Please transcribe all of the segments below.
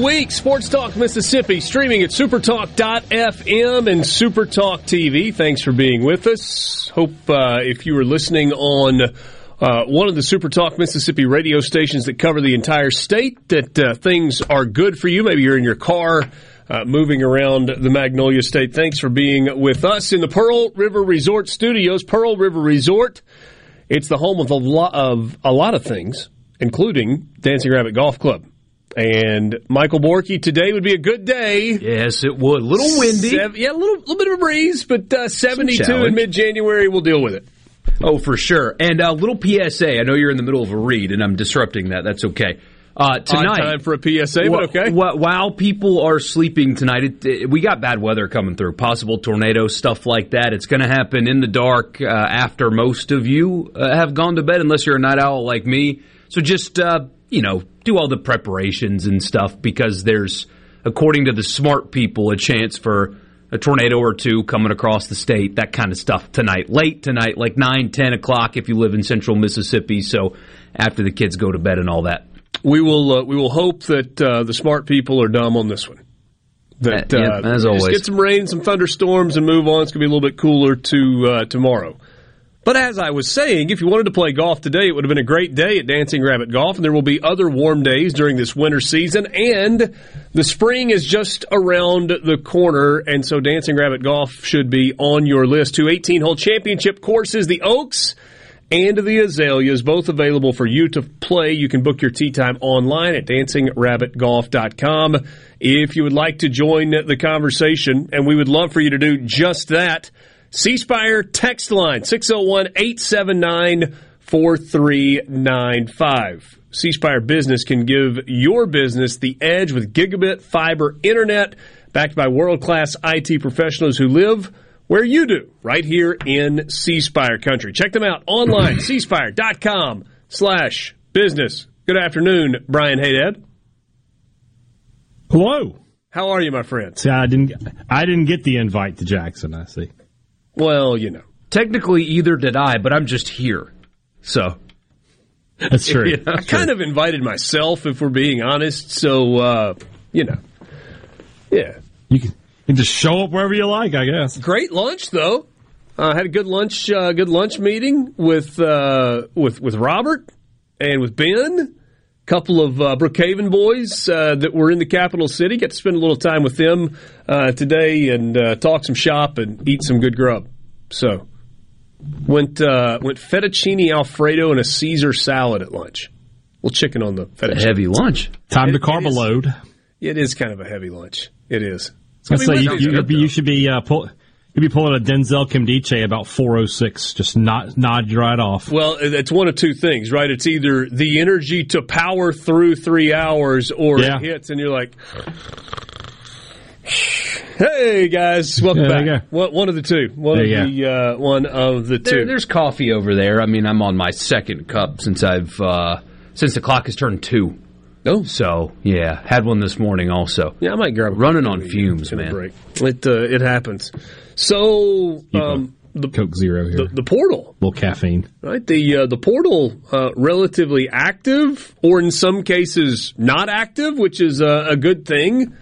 The week, Sports Talk Mississippi, streaming at supertalk.fm and Supertalk TV. Thanks for being with us. Hope uh, if you were listening on uh, one of the Supertalk Mississippi radio stations that cover the entire state, that uh, things are good for you. Maybe you're in your car. Uh, moving around the Magnolia State. Thanks for being with us in the Pearl River Resort Studios. Pearl River Resort. It's the home of a lot of a lot of things, including Dancing Rabbit Golf Club. And Michael Borky, today would be a good day. Yes, it would. A little windy. Yeah, a little, little bit of a breeze, but uh, 72 in mid January, we'll deal with it. Oh, for sure. And a little PSA. I know you're in the middle of a read, and I'm disrupting that. That's okay. Uh, tonight, Odd time for a PSA, but okay. wh- while people are sleeping tonight, it, it- we got bad weather coming through, possible tornadoes, stuff like that. It's going to happen in the dark uh, after most of you uh, have gone to bed, unless you're a night owl like me. So just uh, you know, do all the preparations and stuff because there's, according to the smart people, a chance for a tornado or two coming across the state, that kind of stuff tonight, late tonight, like 9, 10 o'clock if you live in central Mississippi. So after the kids go to bed and all that. We will uh, we will hope that uh, the smart people are dumb on this one. That Uh, yeah, as always. get some rain, some thunderstorms, and move on. It's going to be a little bit cooler to uh, tomorrow. But as I was saying, if you wanted to play golf today, it would have been a great day at Dancing Rabbit Golf, and there will be other warm days during this winter season. And the spring is just around the corner, and so Dancing Rabbit Golf should be on your list. Two 18 hole championship courses, the Oaks and the Azaleas, both available for you to play. You can book your tee time online at dancingrabbitgolf.com. If you would like to join the conversation, and we would love for you to do just that, C Spire text line 601 879 4395. C Spire Business can give your business the edge with gigabit fiber internet backed by world class IT professionals who live where you do, right here in C Spire country. Check them out online, cspire.com slash business. Good afternoon, Brian Haydad. Hello. How are you, my friend? See, I didn't. I didn't get the invite to Jackson. I see. Well, you know. Technically, either did I, but I'm just here. So, That's true. Yeah. I kind of invited myself, if we're being honest. So, uh, you know, yeah. You can, you can just show up wherever you like. I guess. Great lunch, though. I had a good lunch, uh, good lunch meeting with uh, with with Robert and with Ben. Couple of uh, Brookhaven boys uh, that were in the capital city. Got to spend a little time with them uh, today and uh, talk some shop and eat some good grub. So went uh, went fettuccine alfredo and a Caesar salad at lunch. Well, chicken on the a fettuccine. heavy lunch. Time It- to carb it is. load. It is kind of a heavy lunch. It is. It's I gonna say you, you, you. you, you should be uh, pull. You'd be pulling a Denzel Kimdiche about four oh six. Just not nod you right off. Well, it's one of two things, right? It's either the energy to power through three hours, or Yeah. it hits, and you're like, "Hey guys, welcome Yeah, back." One, one of the two. One There of the uh, one of the There, two. there's coffee over there. I mean, I'm on my second cup since I've uh, since the clock has turned two. Oh. so yeah, had one this morning also. yeah, I might grab a Running on fumes, man. break. It uh, it happens. So um, the Coke Zero here. the, the portal, little caffeine. right? The uh, the portal uh, relatively active, or in some cases not active, which is a, a good thing.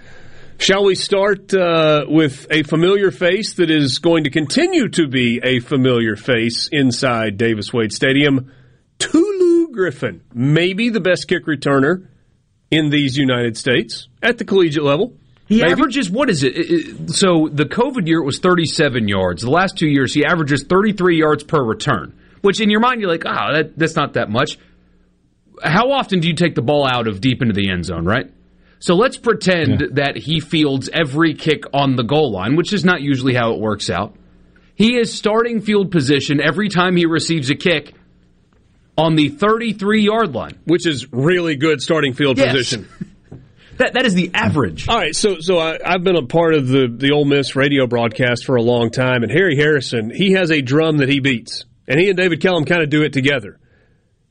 Shall we start uh, with a familiar face that is going to continue to be a familiar face inside Davis Wade Stadium? Tulu Griffin, maybe the best kick returner in these United States at the collegiate level. He Maybe. averages what is it? So the COVID year it was 37 yards. The last two years he averages 33 yards per return. Which in your mind you're like, ah, that, that's not that much. How often do you take the ball out of deep into the end zone, right? So let's pretend that he fields every kick on the goal line, which is not usually how it works out. He is starting field position every time he receives a kick on the 33 yard line. which is really good starting field Yes. position. That that is the average. All right, so so I, I've been a part of the the Ole Miss radio broadcast for a long time, and Harry Harrison he has a drum that he beats, and he and David Kellum kind of do it together.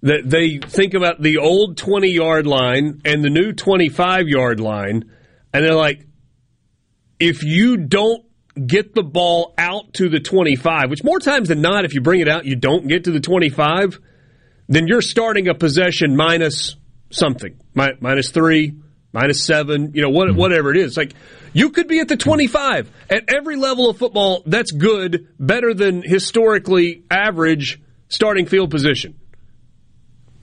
That they think about the old twenty yard line and the new twenty five yard line, and they're like, if you don't get the ball out to the twenty five, which more times than not, if you bring it out, you don't get to the twenty five, then you're starting a possession minus something, minus three, minus seven, you know, what, mm-hmm. whatever it is. Like, you could be at the 25. At every level of football, that's good, better than historically average starting field position.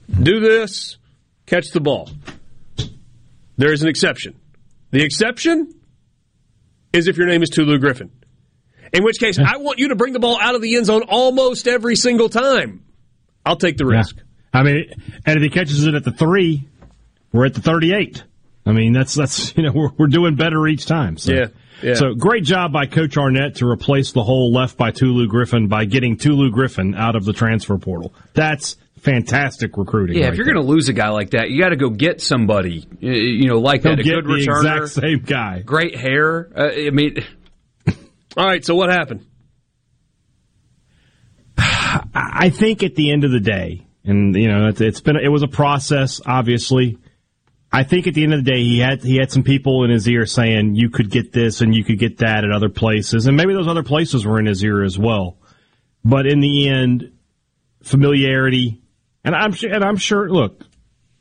Do this, catch the ball. There is an exception. The exception is if your name is Tulu Griffin. In which case, I want you to bring the ball out of the end zone almost every single time. I'll take the risk. I mean, and if he catches it at the three, we're at the 38. I mean, that's that's you know we're we're doing better each time. So. Yeah, yeah. So great job by Coach Arnett to replace the hole left by Tulu Griffin by getting Tulu Griffin out of the transfer portal. That's fantastic recruiting. Yeah, right if you're going to lose a guy like that, you got to go get somebody, you know, like that. A get good the returner, exact same guy. great hair. Uh, I mean, All right, so what happened? I think at the end of the day, and you know, it's, it's been it was a process, obviously. I think at the end of the day, he had he had some people in his ear saying you could get this and you could get that at other places, and maybe those other places were in his ear as well. But in the end, familiarity, and I'm sure, and I'm sure. Look,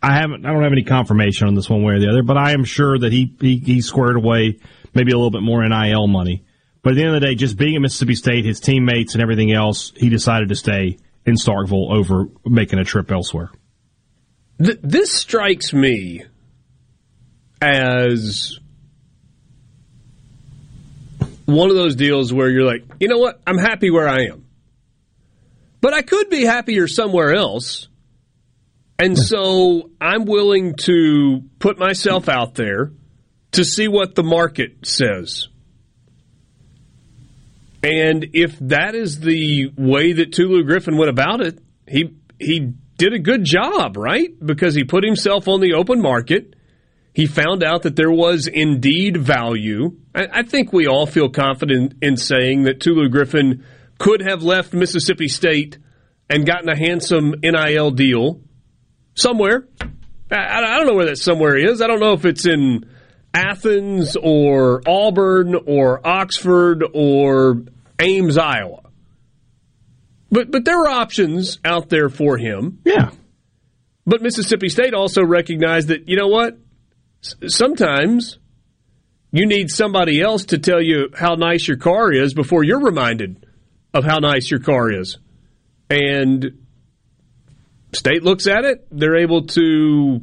I haven't, I don't have any confirmation on this one way or the other, but I am sure that he he, he squared away maybe a little bit more nil money. But at the end of the day, just being at Mississippi State, his teammates and everything else, he decided to stay in Starkville over making a trip elsewhere. Th- this strikes me as one of those deals where you're like, you know what? I'm happy where I am. But I could be happier somewhere else. And so I'm willing to put myself out there to see what the market says. And if that is the way that Tulu Griffin went about it, he he did a good job, right? Because he put himself on the open market. He found out that there was indeed value. I, I think we all feel confident in saying that Tulu Griffin could have left Mississippi State and gotten a handsome NIL deal somewhere. I, I don't know where that somewhere is. I don't know if it's in Athens or Auburn or Oxford or Ames, Iowa. But but there are options out there for him. Yeah. But Mississippi State also recognized that you know what? Sometimes you need somebody else to tell you how nice your car is before you're reminded of how nice your car is. And State looks at it, they're able to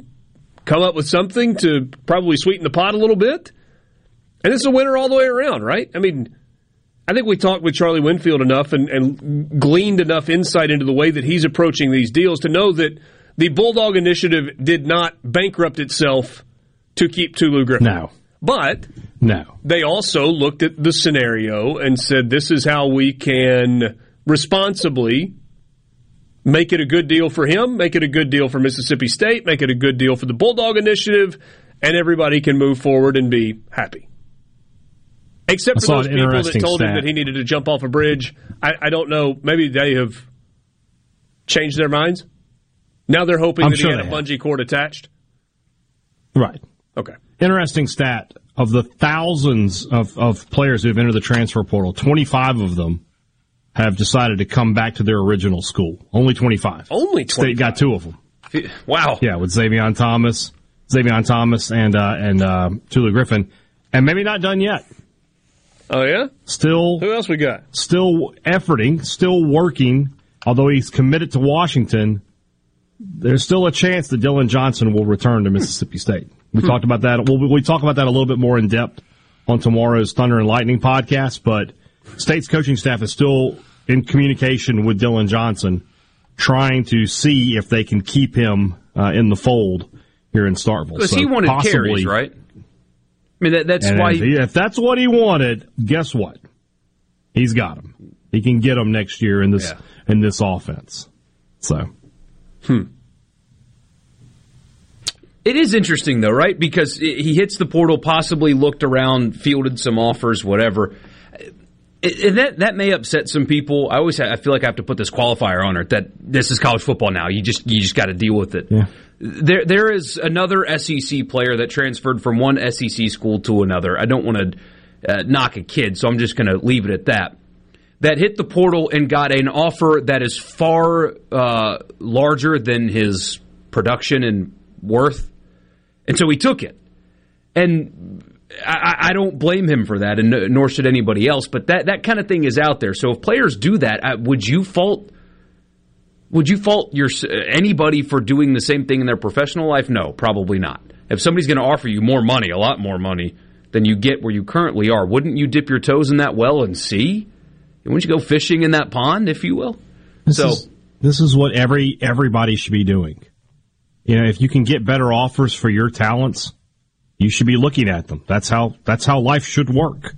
come up with something to probably sweeten the pot a little bit. And it's a winner all the way around, right? I mean, I think we talked with Charlie Winfield enough and, and gleaned enough insight into the way that he's approaching these deals to know that the Bulldog Initiative did not bankrupt itself to keep Tulu Griffin. No. But No. they also looked at the scenario and said, this is how we can responsibly make it a good deal for him, make it a good deal for Mississippi State, make it a good deal for the Bulldog Initiative, and everybody can move forward and be happy. Except for those people that told him that he needed to jump off a bridge. I, I don't know. Maybe they have changed their minds. Now they're hoping I'm that sure he had a bungee cord attached. Right. Okay. Interesting stat of the thousands of, of players who have entered the transfer portal, 25 of them have decided to come back to their original school. Only 25. Only 25. State got two of them. Wow. Yeah, with Xavier Thomas, Xavier Thomas, and uh, and uh, Tulu Griffin, and maybe not done yet. Oh yeah. Still, Who else we got? still efforting, still working. Although he's committed to Washington, there's still a chance that Dillon Johnson will return to Mississippi State. We talked about that. We'll, we talk about that a little bit more in depth on tomorrow's Thunder and Lightning podcast. But State's coaching staff is still in communication with Dillon Johnson, trying to see if they can keep him uh, in the fold here in Starkville. Because So he wanted possibly- carries, right? I mean, that, that's why. if, he- if that's what he wanted, guess what? He's got him. He can get them next year in this Yeah. in this offense. So It is interesting though, right? Because he hits the portal, possibly looked around, fielded some offers, whatever. And that that may upset some people. I always ha- I feel like I have to put this qualifier on it that this is college football now. You just you just got to deal with it. Yeah. There there is another SEC player that transferred from one SEC school to another. I don't want to uh, knock a kid, so I'm just going to leave it at that. That hit the portal and got an offer that is far uh, larger than his production and worth, and so he took it. And I, I don't blame him for that, and nor should anybody else. But that that kind of thing is out there. So if players do that, uh, would you fault? Would you fault your anybody for doing the same thing in their professional life? No, probably not. If somebody's going to offer you more money, a lot more money than you get where you currently are, wouldn't you dip your toes in that well and see? Wouldn't you go fishing in that pond, if you will? this so is this is what every everybody should be doing. You know, if you can get better offers for your talents, you should be looking at them. That's how that's how life should work.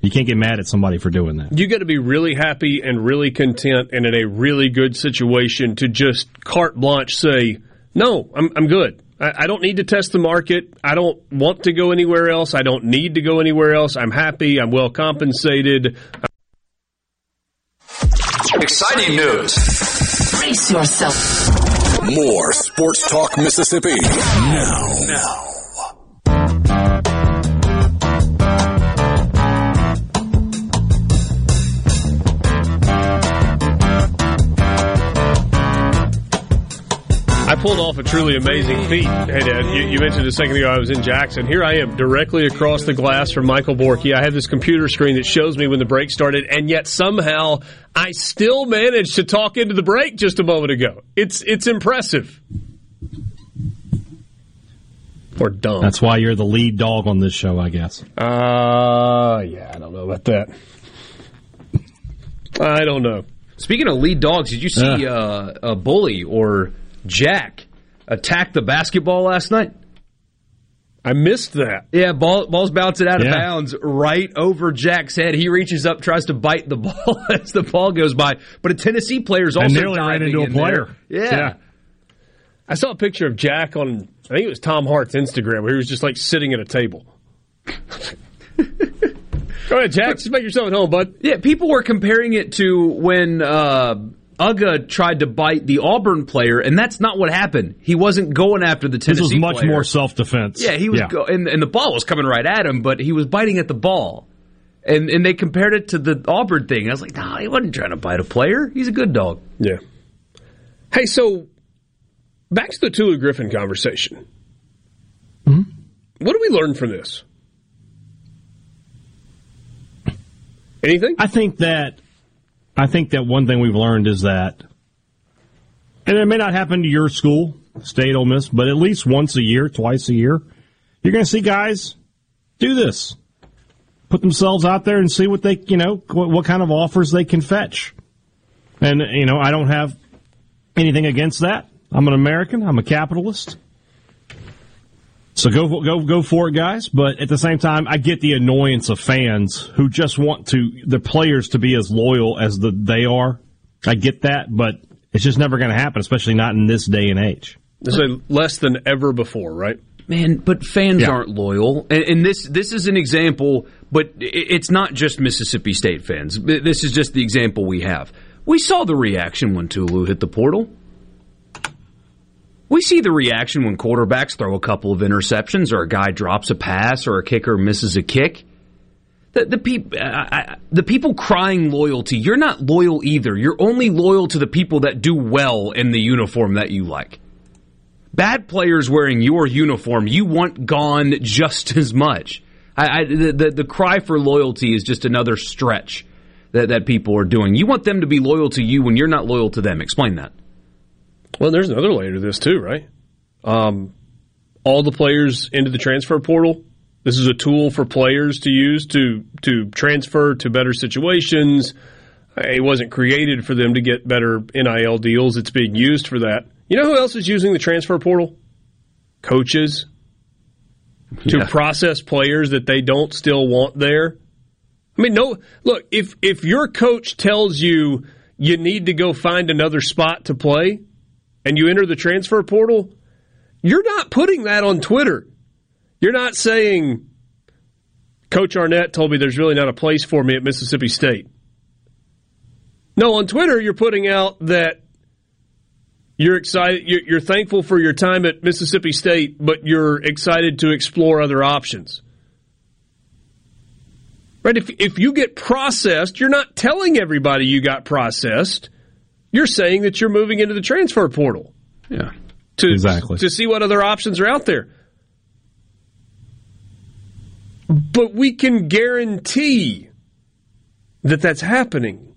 You can't get mad at somebody for doing that. You got to be really happy and really content and in a really good situation to just carte blanche say, no, I'm, I'm good. I, I don't need to test the market. I don't want to go anywhere else. I don't need to go anywhere else. I'm happy. I'm well compensated. Exciting news. Brace yourself. More Sports Talk Mississippi. Now. Now. Pulled off a truly amazing feat. Hey, Dad, you, you mentioned a second ago I was in Jackson. Here I am, directly across the glass from Michael Borky. I have this computer screen that shows me when the break started, and yet somehow I still managed to talk into the break just a moment ago. It's it's impressive. Or dumb. That's why you're the lead dog on this show, I guess. Uh, yeah, I don't know about that. I don't know. Speaking of lead dogs, did you see uh, a bully or Jack attacked the basketball last night? I missed that. Yeah, ball, ball's bouncing out of Yeah. bounds right over Jack's head. He reaches up, tries to bite the ball as the ball goes by. But a Tennessee player's also And nearly ran into a in there. player. Yeah. Yeah. I saw a picture of Jack on, I think it was Tom Hart's Instagram, where he was just like sitting at a table. Go ahead, Jack. Just make yourself at home, bud. Yeah, people were comparing it to when uh, Uga tried to bite the Auburn player, and that's not what happened. He wasn't going after the Tennessee. This was much player. more self defense. Yeah, he was, Go- and, and the ball was coming right at him, but he was biting at the ball. And and they compared it to the Auburn thing. I was like, no, he wasn't trying to bite a player. He's a good dog. Yeah. Hey, so back to the Tulu Griffin conversation. Hmm? What do we learn from this? Anything? I think that I think that one thing we've learned is that, and it may not happen to your school, State Ole Miss, but at least once a year, twice a year, you're going to see guys do this, put themselves out there and see what they, you know, what, what kind of offers they can fetch. And you know, I don't have anything against that. I'm an American. I'm a capitalist. So go go go for it, guys. But at the same time, I get the annoyance of fans who just want to the players to be as loyal as the they are. I get that, but it's just never going to happen, especially not in this day and age. This is less than ever before, right? Man, but fans Yeah. aren't loyal, and, and this this is an example. But it's not just Mississippi State fans. This is just the example we have. We saw the reaction when Tulu hit the portal. We see the reaction when quarterbacks throw a couple of interceptions, or a guy drops a pass, or a kicker misses a kick. The, the people, uh, the people crying loyalty. You're not loyal either. You're only loyal to the people that do well in the uniform that you like. Bad players wearing your uniform, you want gone just as much. I, I, the, the, the cry for loyalty is just another stretch that, that people are doing. You want them to be loyal to you when you're not loyal to them. Explain that. Well, there's another layer to this too, right? Um, all the players into the transfer portal this is a tool for players to use to to transfer to better situations. It wasn't created for them to get better NIL deals. It's being used for that. You know who else is using the transfer portal? Coaches to yeah. process players that they don't still want there. I mean, no. Look, if if your coach tells you you need to go find another spot to play, and you enter the transfer portal, you're not putting that on Twitter. You're not saying Coach Arnett told me there's really not a place for me at Mississippi State. No, on Twitter you're putting out that you're excited, you're thankful for your time at Mississippi State, but you're excited to explore other options. Right? If, if you get processed, you're not telling everybody you got processed. You're saying that you're moving into the transfer portal. Yeah. To, exactly. To see what other options are out there. But we can guarantee that that's happening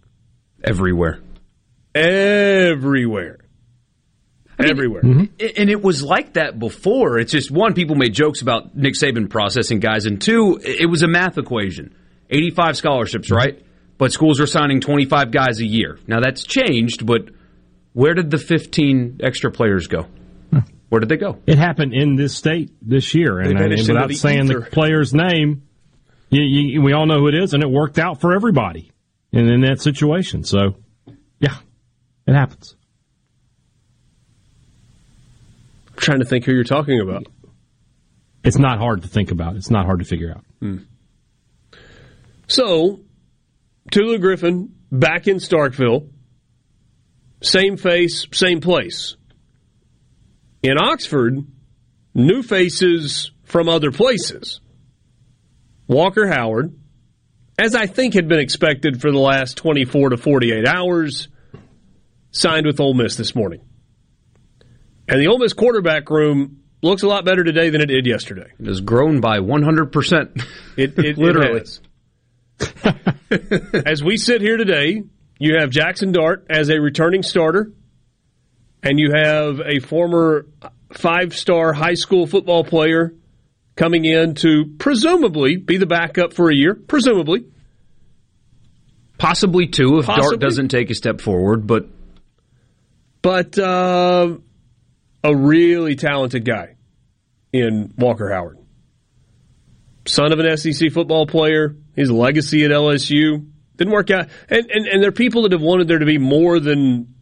everywhere. Everywhere. I mean, everywhere. Mm-hmm. And it was like that before. It's just one, people made jokes about Nick Saban processing guys, and two, it was a math equation. 85 scholarships, right? But schools are signing 25 guys a year. Now that's changed, but where did the 15 extra players go? Where did they go? It happened in this state this year, and, and without the saying ether. the player's name, you, you, we all know who it is, and it worked out for everybody in, in that situation. So, yeah, it happens. I'm trying to think who you're talking about. It's not hard to think about. It's not hard to figure out. Hmm. So, Tulu Griffin back in Starkville, same face, same place. In Oxford, new faces from other places. Walker Howard, as I think had been expected for the last 24 to 48 hours, signed with Ole Miss this morning. And the Ole Miss quarterback room looks a lot better today than it did yesterday. It has grown by 100%. It, it literally. It as we sit here today, you have Jaxson Dart as a returning starter and you have a former five star high school football player coming in to presumably be the backup for a year, presumably. Possibly two if Possibly. Dart doesn't take a step forward, but. But uh, a really talented guy in Walker Howard. Son of an SEC football player, his legacy at LSU didn't work out. And, and, and there are people that have wanted there to be more than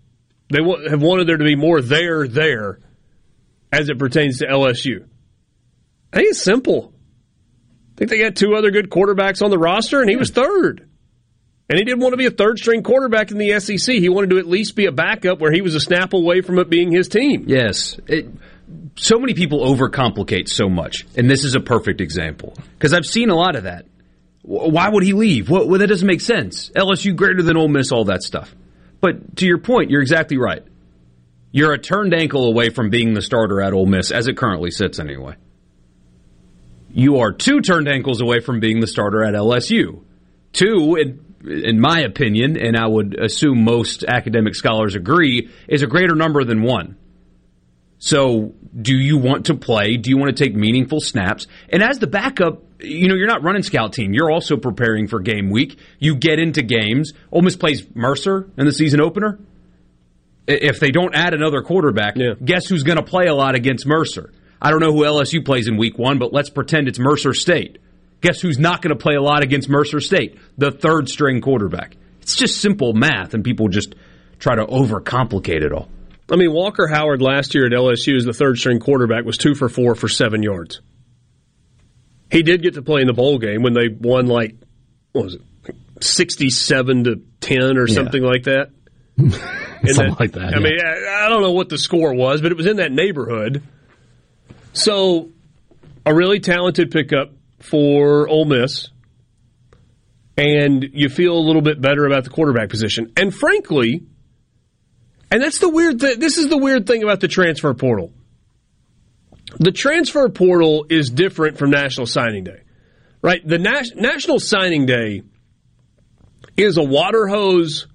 they have wanted there to be more there there as it pertains to LSU. I think it's simple. I think they got two other good quarterbacks on the roster, and he was third. And he didn't want to be a third string quarterback in the SEC. He wanted to at least be a backup where he was a snap away from it being his team. Yes. It, so many people overcomplicate so much, and this is a perfect example because I've seen a lot of that. Why would he leave? Well, that doesn't make sense. LSU greater than Ole Miss, all that stuff. But to your point, you're exactly right. You're a turned ankle away from being the starter at Ole Miss, as it currently sits anyway. You are two turned ankles away from being the starter at LSU. Two, in, in my opinion, and I would assume most academic scholars agree, is a greater number than one. So, do you want to play? Do you want to take meaningful snaps? And as the backup, you know, you're not running scout team. You're also preparing for game week. You get into games. Ole Miss plays Mercer in the season opener. If they don't add another quarterback, yeah. guess who's going to play a lot against Mercer? I don't know who LSU plays in week one, but let's pretend it's Mercer State. Guess who's not going to play a lot against Mercer State? The third string quarterback. It's just simple math, and people just try to overcomplicate it all. I mean, Walker Howard last year at LSU as the third string quarterback was two for four for seven yards. He did get to play in the bowl game when they won like what was it, sixty-seven to ten or something yeah. like that. something that, like that. I mean, I, I don't know what the score was, but it was in that neighborhood. So, a really talented pickup for Ole Miss. and you feel a little bit better about the quarterback position. And frankly, and that's the weird thing. This is the weird thing about the transfer portal. The transfer portal is different from National Signing Day, right? The Nas- National Signing Day is a water hose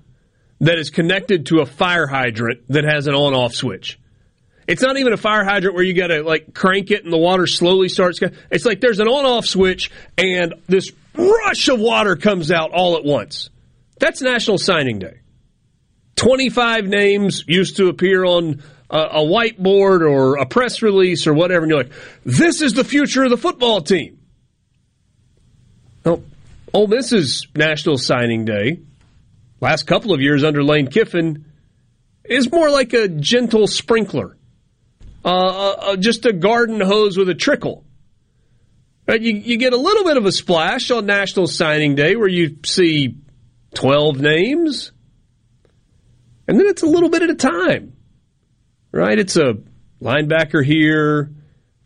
that is connected to a fire hydrant that has an on off switch. It's not even a fire hydrant where you got to like crank it and the water slowly starts. It's like there's an on off switch and this rush of water comes out all at once. That's National Signing Day. 25 names used to appear on a, a whiteboard or a press release or whatever, and you're like, this is the future of the football team. Well, Ole Miss's National Signing Day, last couple of years under Lane Kiffin, is more like a gentle sprinkler, uh, uh, uh just a garden hose with a trickle. Right? You, you get a little bit of a splash on National Signing Day where you see 12 names, and then it's a little bit at a time. Right? It's a linebacker here,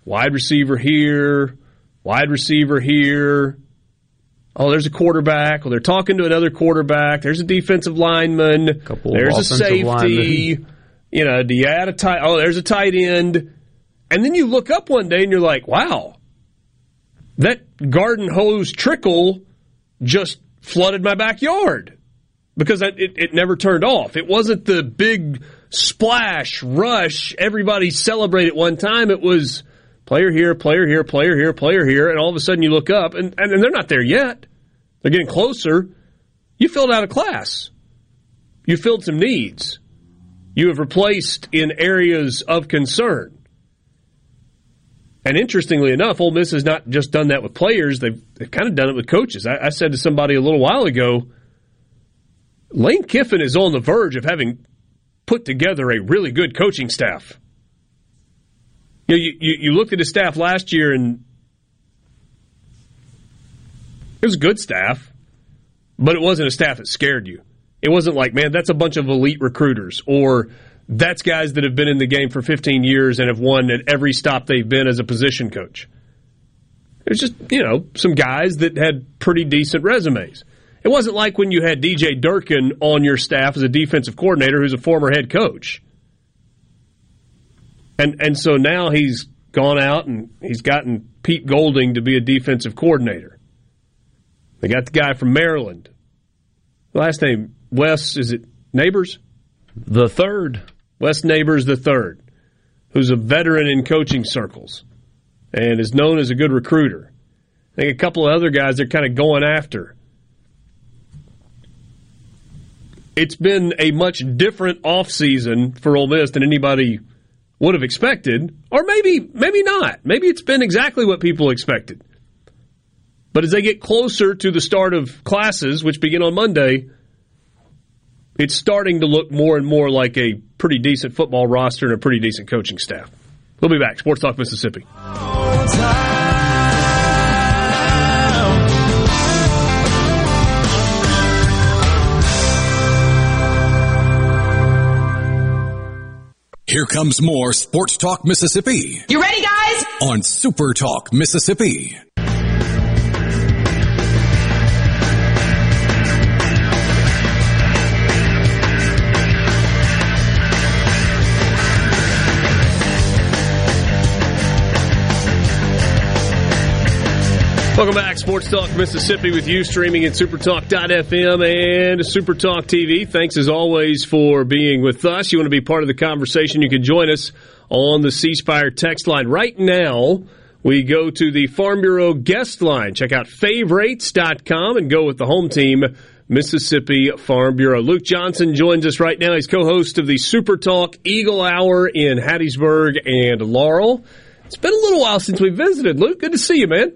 wide receiver here, wide receiver here. Oh, there's a quarterback. Well, they're talking to another quarterback. There's a defensive lineman. Couple there's a safety. Linemen. You know, do you add a tight? Oh, there's a tight end. And then you look up one day and you're like, wow, that garden hose trickle just flooded my backyard because it, it never turned off. It wasn't the big splash, rush, everybody celebrate at one time. It was player here, player here, player here, player here, and all of a sudden you look up and, and they're not there yet. They're getting closer. You filled out a class. You filled some needs. You have replaced in areas of concern. And interestingly enough, Ole Miss has not just done that with players; they've, they've kind of done it with coaches. I, I said to somebody a little while ago, Lane Kiffin is on the verge of having put together a really good coaching staff. You, know, you, you, looked at his staff last year, and it was a good staff, but it wasn't a staff that scared you. It wasn't like, man, that's a bunch of elite recruiters, or that's guys that have been in the game for 15 years and have won at every stop they've been as a position coach. It's just, you know, some guys that had pretty decent resumes. It wasn't like when you had DJ Durkin on your staff as a defensive coordinator who's a former head coach. And and so now he's gone out and he's gotten Pete Golding to be a defensive coordinator. They got the guy from Maryland. Last name Wes is it Neighbors? The third. Wes Neighbors the third, who's a veteran in coaching circles and is known as a good recruiter. I think a couple of other guys they're kind of going after. It's been a much different offseason for Ole Miss than anybody would have expected, or maybe maybe not. Maybe it's been exactly what people expected. But as they get closer to the start of classes, which begin on Monday, it's starting to look more and more like a pretty decent football roster and a pretty decent coaching staff. We'll be back. Sports Talk Mississippi. Here comes more Sports Talk Mississippi. You ready, guys? On Super Talk Mississippi. Welcome back, Sports Talk Mississippi with you, streaming at supertalk.fm and Supertalk TV. Thanks as always for being with us. You want to be part of the conversation, you can join us on the C Spire text line. Right now, we go to the Farm Bureau guest line. Check out favorites.com and go with the home team, Mississippi Farm Bureau. Luke Johnson joins us right now. He's co-host of the Super Talk Eagle Hour in Hattiesburg and Laurel. It's been a little while since we visited. Luke, good to see you, man.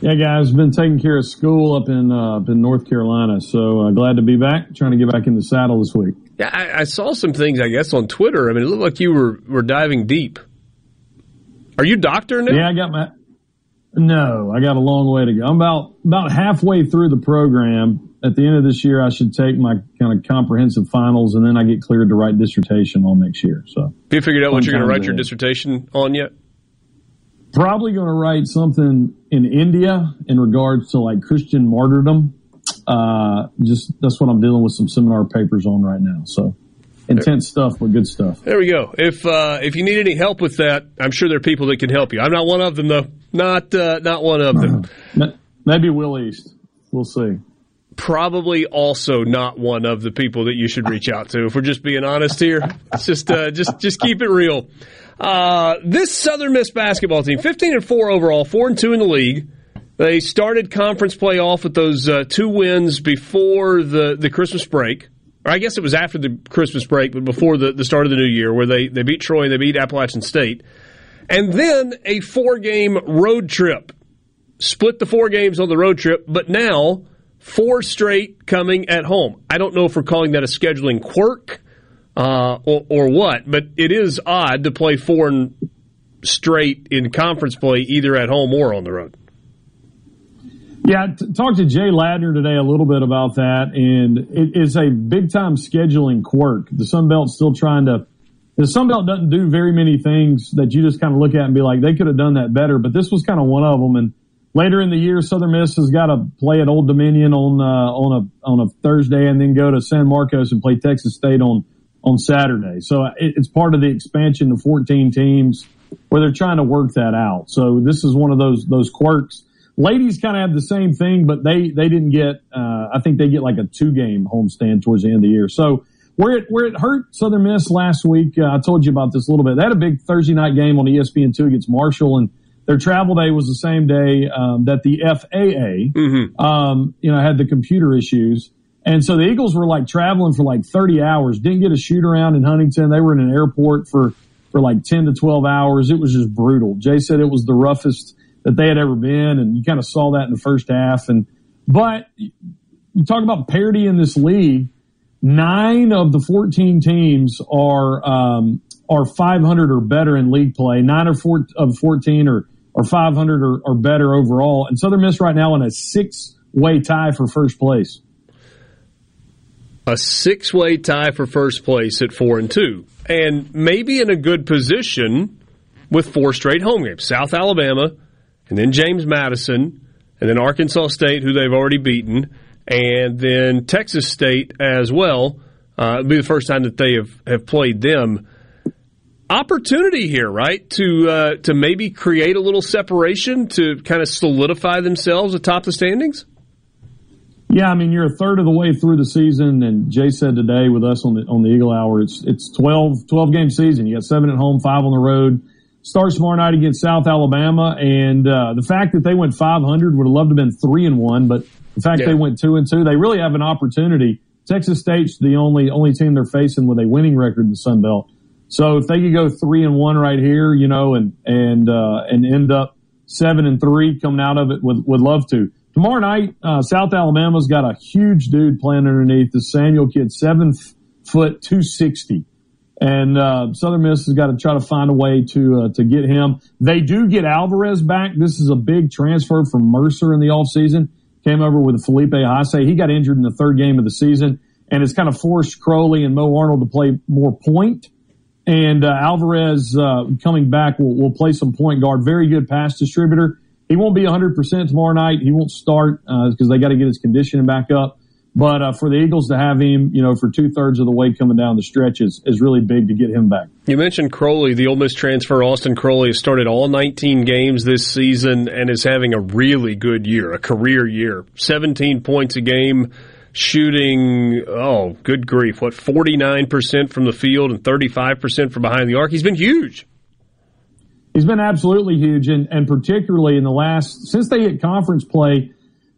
Yeah, guys, been taking care of school up in uh, up in North Carolina, so uh, glad to be back. Trying to get back in the saddle this week. Yeah, I, I, saw some things, I guess, on Twitter. I mean, it looked like you were were diving deep. Are you doctor now? Yeah, I got my. No, I got a long way to go. I'm about about halfway through the program. At the end of this year, I should take my kind of comprehensive finals, and then I get cleared to write dissertation all next year. So, have you figured out what you're going to write your dissertation on yet? Probably going to write something in India in regards to like Christian martyrdom. Uh, just that's what I'm dealing with some seminar papers on right now. So intense stuff, but good stuff. There we go. If uh, if you need any help with that, I'm sure there are people that can help you. I'm not one of them though. Not uh, not one of them. Maybe Will East. We'll see. Probably also not one of the people that you should reach out to. If we're just being honest here, it's just uh, just just keep it real. Uh, this Southern Miss basketball team, 15 and four overall, four and two in the league. They started conference play off with those uh, two wins before the, the Christmas break. Or I guess it was after the Christmas break, but before the, the start of the new year, where they, they beat Troy and they beat Appalachian State. And then a four game road trip. Split the four games on the road trip, but now four straight coming at home. I don't know if we're calling that a scheduling quirk uh, or, or what, but it is odd to play four and straight in conference play, either at home or on the road. Yeah, t- talked to Jay Ladner today a little bit about that, and it is a big time scheduling quirk. The Sun Belt's still trying to. The Sun Belt doesn't do very many things that you just kind of look at and be like, they could have done that better, but this was kind of one of them. And later in the year, Southern Miss has got to play at Old Dominion on uh, on a on a Thursday, and then go to San Marcos and play Texas State on on Saturday. So it, it's part of the expansion to 14 teams where they're trying to work that out. So this is one of those those quirks Ladies kind of have the same thing, but they they didn't get. Uh, I think they get like a two game homestand towards the end of the year. So where it where it hurt Southern Miss last week, uh, I told you about this a little bit. They had a big Thursday night game on ESPN two against Marshall, and their travel day was the same day um, that the FAA, mm-hmm. um, you know, had the computer issues. And so the Eagles were like traveling for like 30 hours, didn't get a shoot around in Huntington. They were in an airport for, for like 10 to 12 hours. It was just brutal. Jay said it was the roughest that they had ever been. And you kind of saw that in the first half. And, but you talk about parity in this league. Nine of the 14 teams are, um, are 500 or better in league play. Nine of, four, of 14 are, are 500 or, or better overall. And Southern Miss right now in a six way tie for first place. A six way tie for first place at four and two. And maybe in a good position with four straight home games. South Alabama, and then James Madison, and then Arkansas State, who they've already beaten, and then Texas State as well. Uh, it'll be the first time that they have, have played them. Opportunity here, right? To uh, to maybe create a little separation to kind of solidify themselves atop the standings. Yeah, I mean you're a third of the way through the season, and Jay said today with us on the on the Eagle Hour, it's it's 12, 12 game season. You got seven at home, five on the road starts tomorrow night against South Alabama, and uh, the fact that they went 500 would have loved to have been three and one, but the fact yeah. they went two and two, they really have an opportunity. Texas State's the only only team they're facing with a winning record in the Sun Belt. So if they could go three and one right here, you know, and and uh, and end up seven and three coming out of it, would would love to. Tomorrow night, uh, South Alabama's got a huge dude playing underneath the Samuel kid, seven foot two sixty and uh, Southern Miss has got to try to find a way to uh, to get him. They do get Alvarez back. This is a big transfer from Mercer in the offseason. Came over with Felipe Haase. He got injured in the third game of the season, and it's kind of forced Crowley and Mo Arnold to play more point. And uh, Alvarez uh, coming back will, will play some point guard. Very good pass distributor. He won't be 100% tomorrow night. He won't start because uh, they got to get his conditioning back up. But uh, for the Eagles to have him, you know, for two thirds of the way coming down the stretch is, is really big to get him back. You mentioned Crowley, the Ole Miss transfer. Austin Crowley has started all 19 games this season and is having a really good year, a career year. 17 points a game, shooting, oh, good grief, what, 49% from the field and 35% from behind the arc. He's been huge. He's been absolutely huge, and, and particularly in the last, since they hit conference play,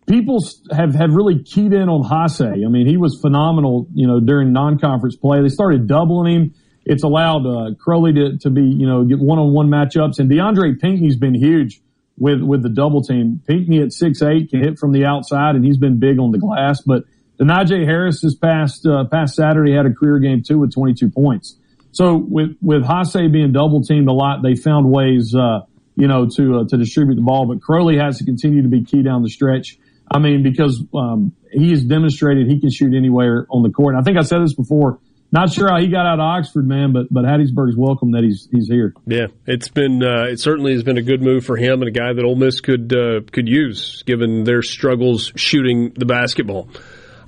people have, have really keyed in on Haase. I mean, he was phenomenal, you know, during non-conference play. They started doubling him. It's allowed uh, Crowley to, to be, you know, get one-on-one matchups. And DeAndre Pinkney's been huge with, with the double team. Pinkney at six eight can hit from the outside, and he's been big on the glass. But DeNijay Harris this past, uh, past Saturday had a career game too with 22 points. So with, with Haase being double teamed a lot, they found ways, uh, you know, to, uh, to distribute the ball. But Crowley has to continue to be key down the stretch. I mean, because um, he has demonstrated he can shoot anywhere on the court. And I think I said this before. not sure how he got out of Oxford, man, but but Hattiesburg's welcome that he's he's here. Yeah, it's been uh, it certainly has been a good move for him and a guy that Ole Miss could uh, could use given their struggles shooting the basketball.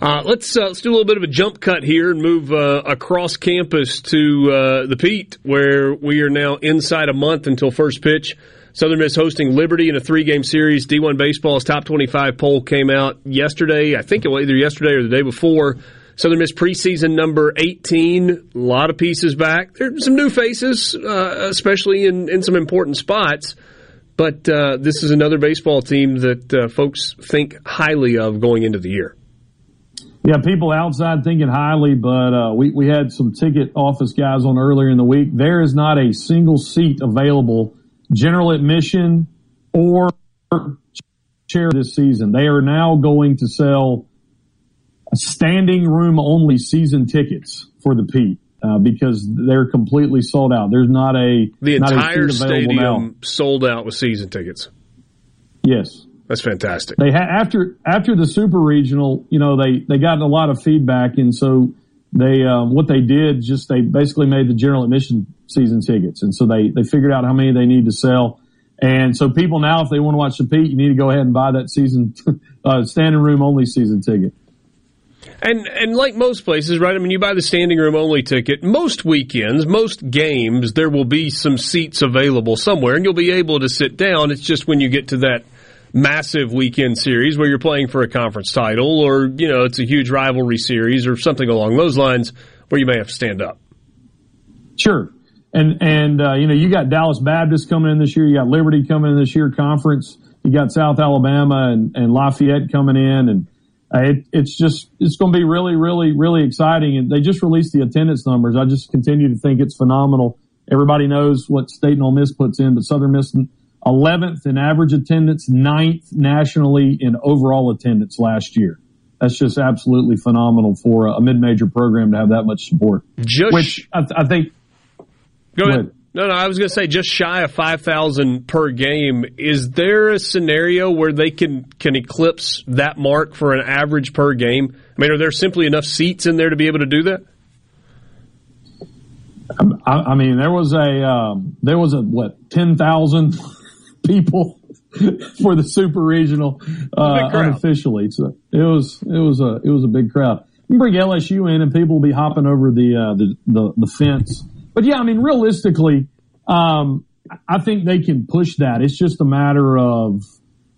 Uh, let's uh, let's do a little bit of a jump cut here and move uh, across campus to uh, the Pete, where we are now inside a month until first pitch. Southern Miss hosting Liberty in a three game series. D1 Baseball's top 25 poll came out yesterday. I think it was either yesterday or the day before. Southern Miss preseason number 18. A lot of pieces back. There's some new faces, uh, especially in, in some important spots. But uh, this is another baseball team that folks think highly of going into the year. Yeah, people outside thinking highly, but uh, we, we had some ticket office guys on earlier in the week. There is not a single seat available, general admission or chair this season. They are now going to sell standing room only season tickets for the Pete. Uh, because they're completely sold out. There's not a the not entire a stadium now. sold out with season tickets. Yes, that's fantastic. They ha- after after the super regional, you know, they they got a lot of feedback, and so they um, what they did just they basically made the general admission season tickets, and so they they figured out how many they need to sell. And so people now, if they want to watch the Pete, you need to go ahead and buy that season uh, standing room only season ticket. And and like most places, right? I mean, you buy the standing room only ticket. Most weekends, most games, there will be some seats available somewhere, and you'll be able to sit down. It's just when you get to that massive weekend series where you're playing for a conference title, or you know, it's a huge rivalry series, or something along those lines, where you may have to stand up. Sure. And and uh, you know, you got Dallas Baptist coming in this year. You got Liberty coming in this year. Conference. You got South Alabama and, and Lafayette coming in, and uh, it, it's just it's going to be really, really, really exciting. And they just released the attendance numbers. I just continue to think it's phenomenal. Everybody knows what State and Ole Miss puts in, but Southern Miss 11th in average attendance, 9th nationally in overall attendance last year. That's just absolutely phenomenal for a mid-major program to have that much support. Just, Which I, I think. Go ahead. No, no, I was going to say just shy of 5,000 per game. Is there a scenario where they can, can eclipse that mark for an average per game? I mean, are there simply enough seats in there to be able to do that? I, I mean, there was a, um, there was a, what, 10,000 people for the super regional, uh, unofficially. So it was, it was a, it was a big crowd. You bring LSU in and people will be hopping over the, uh, the, the, the fence. But yeah, I mean, realistically, um, I think they can push that. It's just a matter of,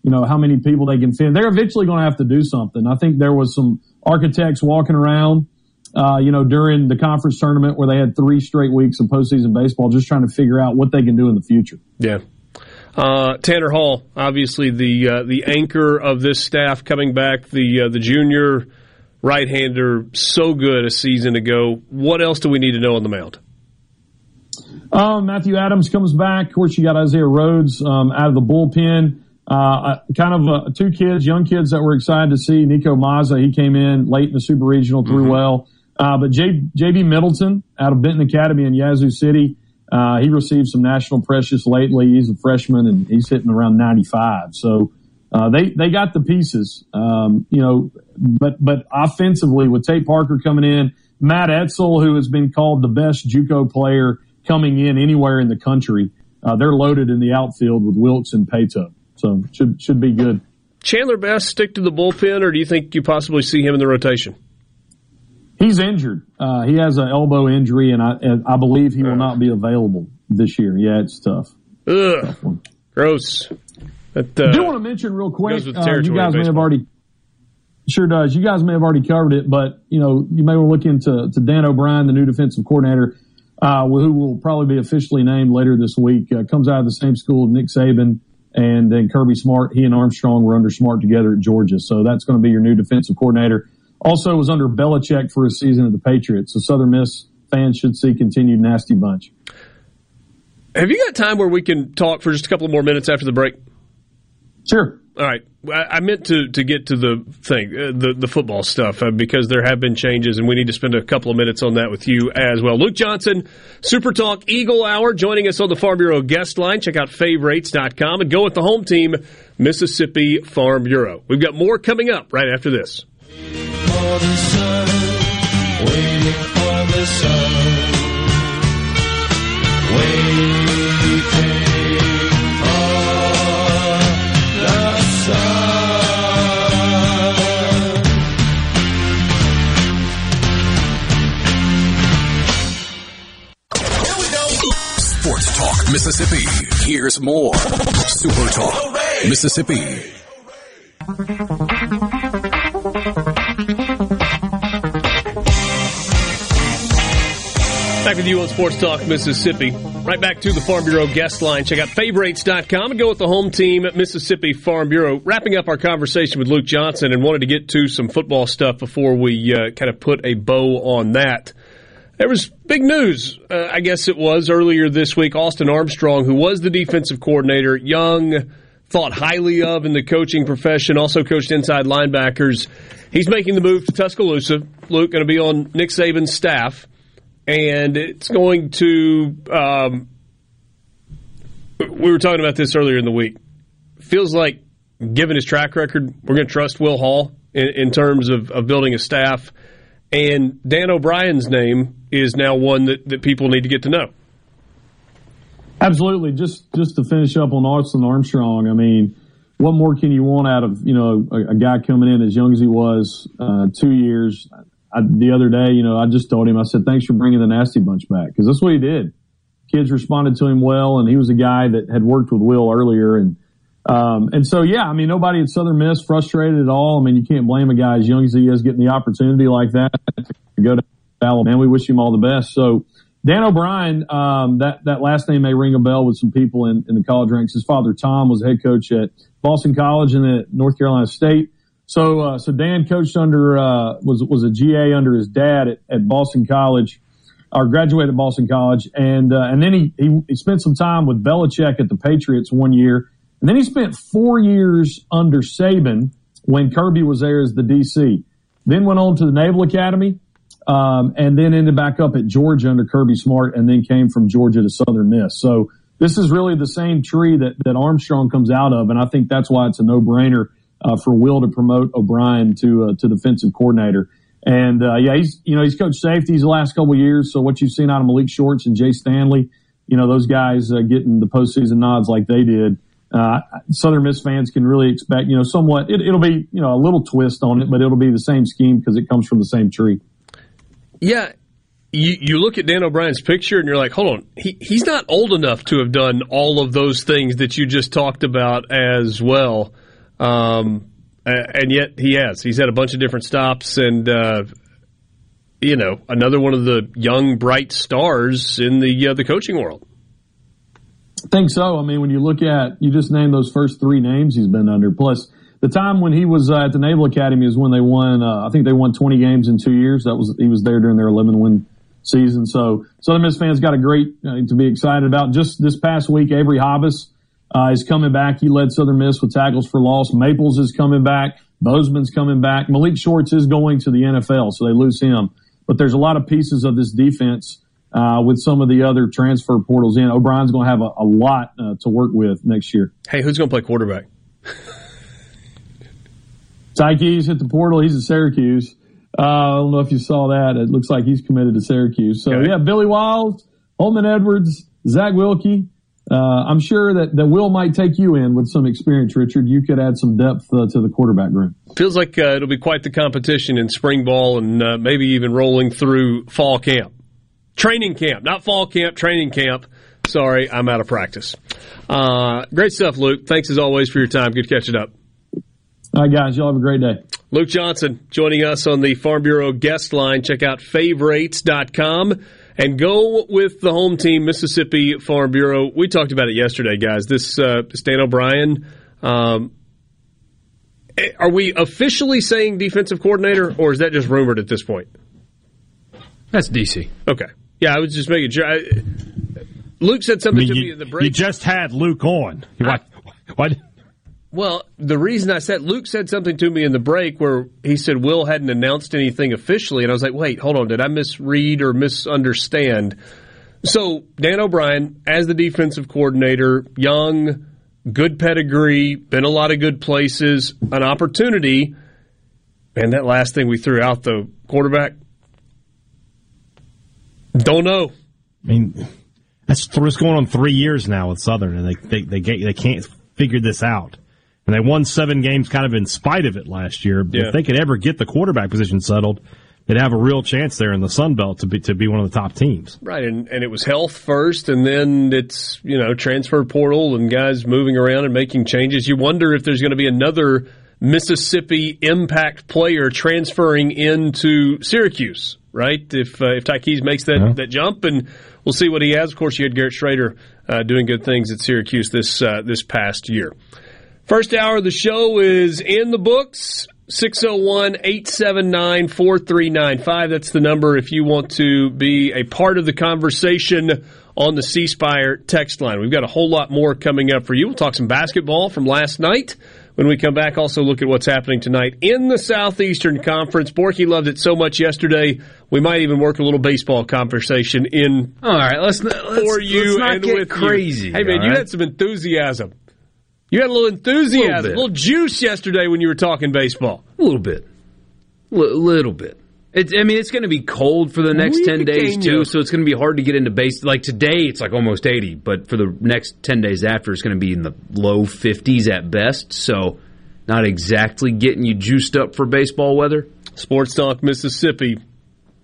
you know, how many people they can fit. They're eventually going to have to do something. I think there was some architects walking around, uh, you know, during the conference tournament where they had three straight weeks of postseason baseball, just trying to figure out what they can do in the future. Yeah. Uh, Tanner Hall, obviously the uh, the anchor of this staff, coming back, the uh, the junior right-hander, so good a season ago. What else do we need to know on the mound? Um, Matthew Adams comes back. Of course, you got Isaiah Rhodes um, out of the bullpen. Uh, kind of uh, two kids, young kids that we're excited to see. Nico Mazza, he came in late in the Super Regional, threw mm-hmm. well. Uh, but J- JB Middleton out of Benton Academy in Yazoo City, uh, he received some national pressures lately. He's a freshman and he's hitting around 95. So uh, they they got the pieces, um, you know. But but offensively, with Tate Parker coming in, Matt Etzel, who has been called the best JUCO player coming in anywhere in the country. Uh, they're loaded in the outfield with Wilks and Paetow, so should should be good. Chandler Best stick to the bullpen, or do you think you possibly see him in the rotation? He's injured. Uh, he has an elbow injury, and I and I believe he will not be available this year. Yeah, it's tough. Ugh, gross. That, uh, I do want to mention real quick. Uh, you guys may have already sure does. You guys may have already covered it, but you know you may want to look into to Dan O'Brien, the new defensive coordinator uh, who will probably be officially named later this week, uh, comes out of the same school as Nick Saban and then Kirby Smart. He and Armstrong were under Smart together at Georgia. So that's going to be your new defensive coordinator. Also was under Belichick for a season at the Patriots. So Southern Miss fans should see continued nasty bunch. Have you got time where we can talk for just a couple more minutes after the break? Sure. All right. I meant to, to get to the thing, uh, the the football stuff, uh, because there have been changes, and we need to spend a couple of minutes on that with you as well. Luke Johnson, Super Talk Eagle Hour, joining us on the Farm Bureau guest line. Check out favorites.com and go with the home team, Mississippi Farm Bureau. We've got more coming up right after this. The sun. Waiting for the sun. Waiting for the sun. Talk Mississippi. Here's more. Super Talk Mississippi. Back with you on Sports Talk Mississippi. Right back to the Farm Bureau guest line. Check out favorites.com and go with the home team at Mississippi Farm Bureau. Wrapping up our conversation with Luke Johnson and wanted to get to some football stuff before we uh, kind of put a bow on that. There was big news, uh, I guess it was, earlier this week. Austin Armstrong, who was the defensive coordinator, young, thought highly of in the coaching profession, also coached inside linebackers. He's making the move to Tuscaloosa. Luke going to be on Nick Saban's staff and it's going to. Um, we were talking about this earlier in the week. Feels like, given his track record, we're going to trust Will Hall in, in terms of, of, building a staff. And Dan O'Brien's name is now one that, that people need to get to know. Absolutely. Just just to finish up on Austin Armstrong, I mean, what more can you want out of you know a, a guy coming in as young as he was, uh, two years? I, the other day, you know, I just told him, I said, thanks for bringing the nasty bunch back because that's what he did. Kids responded to him well, and he was a guy that had worked with Will earlier, and um, and so yeah, I mean, nobody at Southern Miss frustrated at all. I mean, you can't blame a guy as young as he is getting the opportunity like that to go to Alabama. We wish him all the best. So. Dan O'Brien, um, that, that last name may ring a bell with some people in, in the college ranks. His father, Tom, was head coach at Boston College and at North Carolina State. So, uh, so Dan coached under, uh, was, was a GA under his dad at, at Boston College, or graduated at Boston College. And, uh, and then he, he, he spent some time with Belichick at the Patriots one year. And then he spent four years under Saban when Kirby was there as the DC. Then went on to the Naval Academy, um, and then ended back up at Georgia under Kirby Smart, and then came from Georgia to Southern Miss. So this is really the same tree that, that Armstrong comes out of, and I think that's why it's a no-brainer uh, for Will to promote O'Brien to uh, to defensive coordinator. And uh, yeah, he's you know he's coached safeties the last couple of years. So what you've seen out of Malik Shorts and Jay Stanley, you know those guys uh, getting the postseason nods like they did. Uh, Southern Miss fans can really expect you know somewhat. It, it'll be you know a little twist on it, but it'll be the same scheme because it comes from the same tree. Yeah, you, you look at Dan O'Brien's picture and you're like, hold on, he, he's not old enough to have done all of those things that you just talked about as well. Um, and yet he has. He's had a bunch of different stops, and uh, you know, another one of the young, bright stars in the uh, the coaching world. I think so. I mean, when you look at you just named those first three names he's been under, plus the time when he was uh, at the Naval Academy is when they won. Uh, I think they won 20 games in two years. That was he was there during their 11 win season. So Southern Miss fans got a great uh, to be excited about. Just this past week, Avery Hobbs uh, is coming back. He led Southern Miss with tackles for loss. Maples is coming back. Bozeman's coming back. Malik Shorts is going to the NFL, so they lose him. But there's a lot of pieces of this defense uh, with some of the other transfer portals in. O'Brien's going to have a, a lot uh, to work with next year. Hey, who's going to play quarterback? Ty Keyes hit the portal. He's at Syracuse. Uh, I don't know if you saw that. It looks like he's committed to Syracuse. So okay. yeah, Billy Wiles, Holman Edwards, Zach Wilcke, uh, I'm sure that, that Will might take you in with some experience, Richard. You could add some depth uh, to the quarterback room. Feels like uh, it'll be quite the competition in spring ball and uh, maybe even rolling through fall camp. Training camp, not fall camp, training camp. Sorry, I'm out of practice. Uh, great stuff, Luke. Thanks as always for your time. Good catching up. All right, guys. Y'all have a great day. Luke Johnson joining us on the Farm Bureau guest line. Check out favorites.com and go with the home team, Mississippi Farm Bureau. We talked about it yesterday, guys. This uh, Stan O'Brien. Um, eh, are we officially saying defensive coordinator, or is that just rumored at this point? That's DC. Okay. Yeah, I was just making sure. I, Luke said something I mean, to you, me in the break. You just had Luke on. I, what? Well, the reason I said Luke said something to me in the break where he said Will hadn't announced anything officially, and I was like, wait, hold on, did I misread or misunderstand? So Dan O'Brien, as the defensive coordinator, young, good pedigree, been a lot of good places, an opportunity, and that last thing we threw out the quarterback. Don't know. I mean, that's what's going on three years now with Southern, and they they they, get, they can't figure this out. And they won seven games kind of in spite of it last year. Yeah. If they could ever get the quarterback position settled, they'd have a real chance there in the Sun Belt to be to be one of the top teams. Right, and, and it was health first, and then it's you know transfer portal and guys moving around and making changes. You wonder if there's going to be another Mississippi impact player transferring into Syracuse, right? If uh, if Ty Keyes makes that, Yeah. that jump, and we'll see what he has. Of course, you had Garrett Shrader uh, doing good things at Syracuse this uh, this past year. First hour of the show is in the books. 601 879 4395. That's the number if you want to be a part of the conversation on the C Spire text line. We've got a whole lot more coming up for you. We'll talk some basketball from last night. When we come back, also look at what's happening tonight in the Southeastern Conference. Borky loved it so much yesterday. We might even work a little baseball conversation in All right, let's, let's for you let's not and get with you. crazy. Hey man, all you had some enthusiasm. You had a little enthusiasm, a Little little, juice yesterday when you were talking baseball. a little bit, L- little bit. It's, I mean, it's going to be cold for the next Muy ten days too, uh, so it's going to be hard to get into base. Like today, it's like almost eighty, but for the next ten days after, it's going to be in the low fifties at best. So, not exactly getting you juiced up for baseball weather. Sports Talk Mississippi.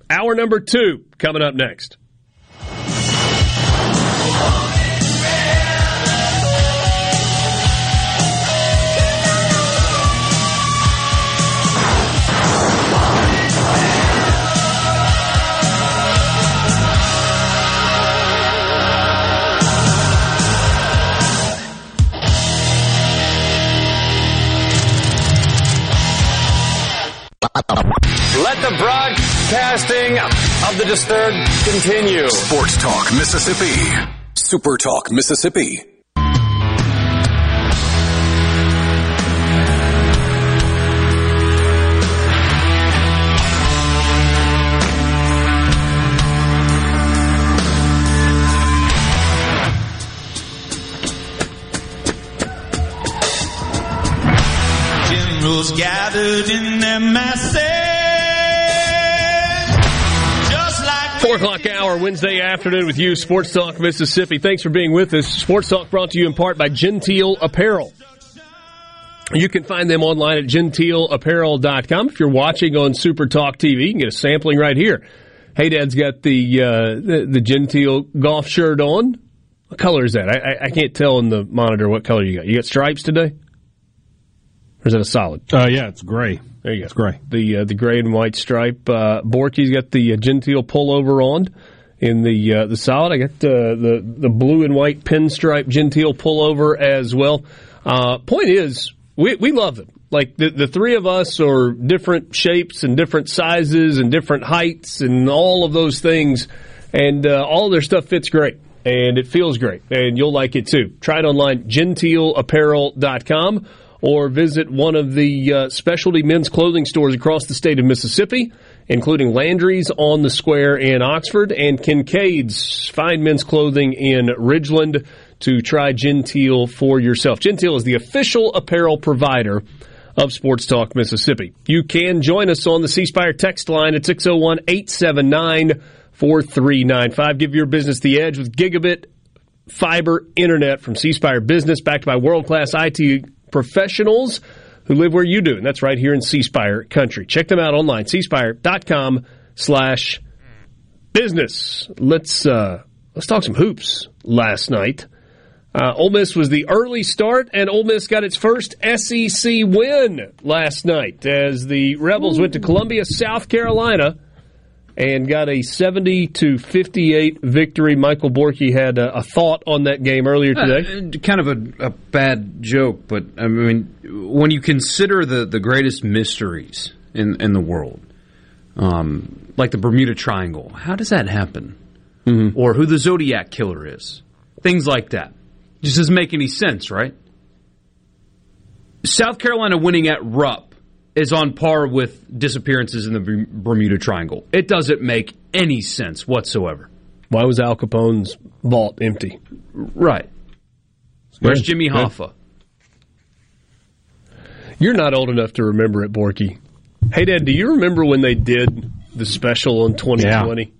Hour number two coming up next. Let the broadcasting of the disturbed continue. Sports Talk Mississippi. Super Talk Mississippi. Generals gathered in their masses. Just like Four o'clock hour Wednesday afternoon with you, Sports Talk Mississippi. Thanks for being with us. Sports Talk brought to you in part by Genteel Apparel. You can find them online at genteelapparel.com. If you're watching on Super Talk TV, you can get a sampling right here. Hey, Dad's got the uh, the, the Genteel golf shirt on. What color is that? I, I, I can't tell in the monitor what color you got. You got stripes today? Or is that a solid? Uh, yeah, it's gray. There you go. It's gray. The uh, the gray and white stripe. Uh, Borky's got the uh, genteel pullover on in the uh, the solid. I got uh, the the blue and white pinstripe genteel pullover as well. Uh, point is, we we love them. Like the the three of us are different shapes and different sizes and different heights and all of those things, and uh, all their stuff fits great. And it feels great, and you'll like it too. Try it online, genteelapparel.com or visit one of the uh, specialty men's clothing stores across the state of Mississippi, including Landry's on the Square in Oxford and Kincaid's Fine Men's Clothing in Ridgeland to try Genteel for yourself. Genteel is the official apparel provider of Sports Talk Mississippi. You can join us on the C Spire text line at 601 879 4395. Give your business the edge with gigabit fiber internet from C Spire Business, backed by world class IT professionals who live where you do, and that's right here in C Spire country. Check them out online, cspire.com slash business. Let's uh, let's talk some hoops last night. Uh, Ole Miss was the early start, and Ole Miss got its first SEC win last night as the Rebels went to Columbia, South Carolina, and got a 70 to 58 victory. Michael Borky had a, a thought on that game earlier today. Uh, kind of a, a bad joke, but I mean, when you consider the, the greatest mysteries in, in the world, um, like the Bermuda Triangle, how does that happen? Or who the Zodiac Killer is? Things like that. Just doesn't make any sense, right? South Carolina winning at Rupp is on par with disappearances in the Bermuda Triangle. It doesn't make any sense whatsoever. Why was Al Capone's vault empty? Right. Where's Jimmy Hoffa? You're not old enough to remember it, Borky. Hey, Dad, do you remember when they did the special on 2020?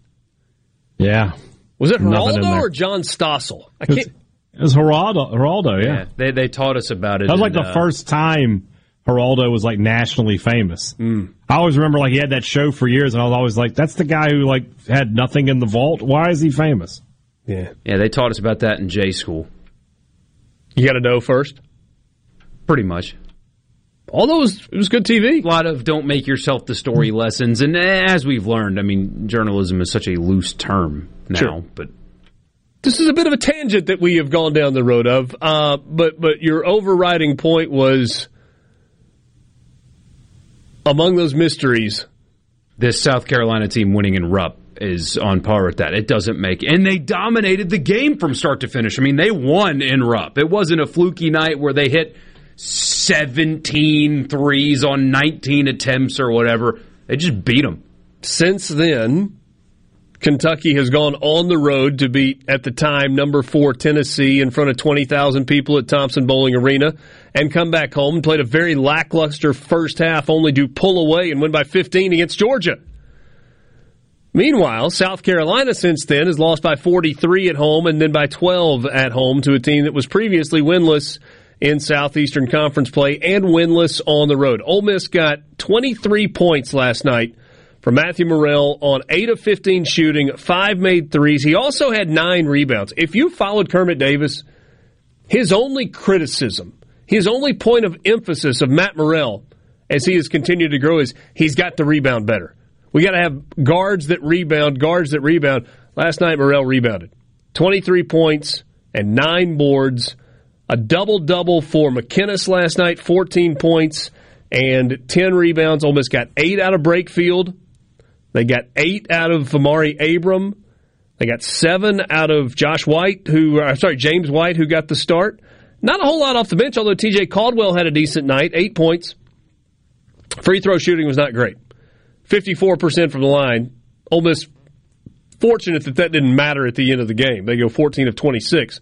Yeah. Was it Nothing in Geraldo or John Stossel? I It was, can't. it was Geraldo, Geraldo, yeah. Yeah, they they taught us about it. That was like in, the uh, first time Geraldo was like nationally famous. Mm. I always remember like he had that show for years, and I was always like, "That's the guy who like had nothing in the vault. Why is he famous?" Yeah. Yeah, they taught us about that in J school, You got to know first. pretty much. Although it was, it was good TV. A lot of don't make yourself the story lessons, and as we've learned, I mean, journalism is such a loose term now. Sure. But This is a bit of a tangent that we have gone down the road of, uh, but but your overriding point was among those mysteries. this South Carolina team winning in Rupp is on par with that. It doesn't make, and they dominated the game from start to finish. I mean, they won in Rupp. It wasn't a fluky night where they hit 17 threes on 19 attempts or whatever. They just beat them. Since then, Kentucky has gone on the road to beat, at the time, number four Tennessee in front of 20,000 people at Thompson-Boling Arena and come back home and played a very lackluster first half, only to pull away and win by 15 against Georgia. Meanwhile, South Carolina since then has lost by 43 at home and then by 12 at home to a team that was previously winless in Southeastern Conference play and winless on the road. Ole Miss got 23 points last night from Matthew Murrell on 8 of 15 shooting, 5 made threes. He also had 9 rebounds. If you followed Kermit Davis, his only criticism, his only point of emphasis of Matt Murrell as he has continued to grow is he's got to rebound better. We got to have guards that rebound, guards that rebound. Last night, Murrell rebounded 23 points and nine boards, a double double for McKinnis last night, 14 points and 10 rebounds. Miss got eight out of Brakefield. They got eight out of Amaree Abram. They got seven out of Josh White, who, uh, sorry, James White, who got the start. Not a whole lot off the bench, although TJ Caldwell had a decent night, eight points. Free throw shooting was not great. 54% from the line. Ole Miss fortunate that that didn't matter at the end of the game. They go 14 of 26.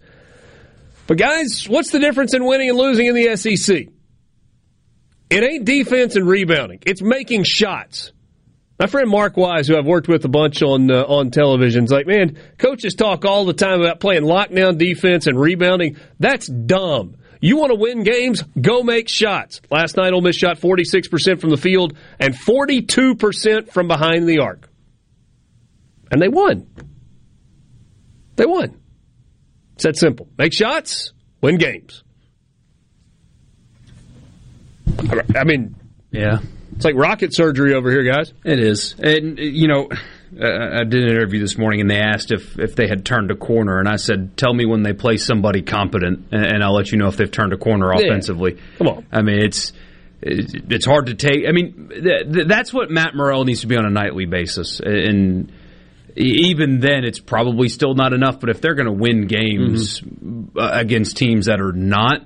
But guys, what's the difference in winning and losing in the SEC? It ain't defense and rebounding. It's making shots. My friend Mark Wise, who I've worked with a bunch on uh, on television, is like, man, coaches talk all the time about playing lockdown defense and rebounding. That's dumb. You want to win games? Go make shots. Last night, Ole Miss shot 46% from the field and 42% from behind the arc. And they won. They won. It's that simple. Make shots, win games. I mean, Yeah. It's like rocket surgery over here, guys. It is, and you know, uh, I did an interview this morning, and they asked if if they had turned a corner, and I said, "Tell me when they play somebody competent, and, I'll let you know if they've turned a corner Yeah. offensively." Come on. I mean, it's it's hard to take. I mean, th- th- that's what Matt Murrell needs to be on a nightly basis, and even then, it's probably still not enough. But if they're going to win games uh, against teams that are not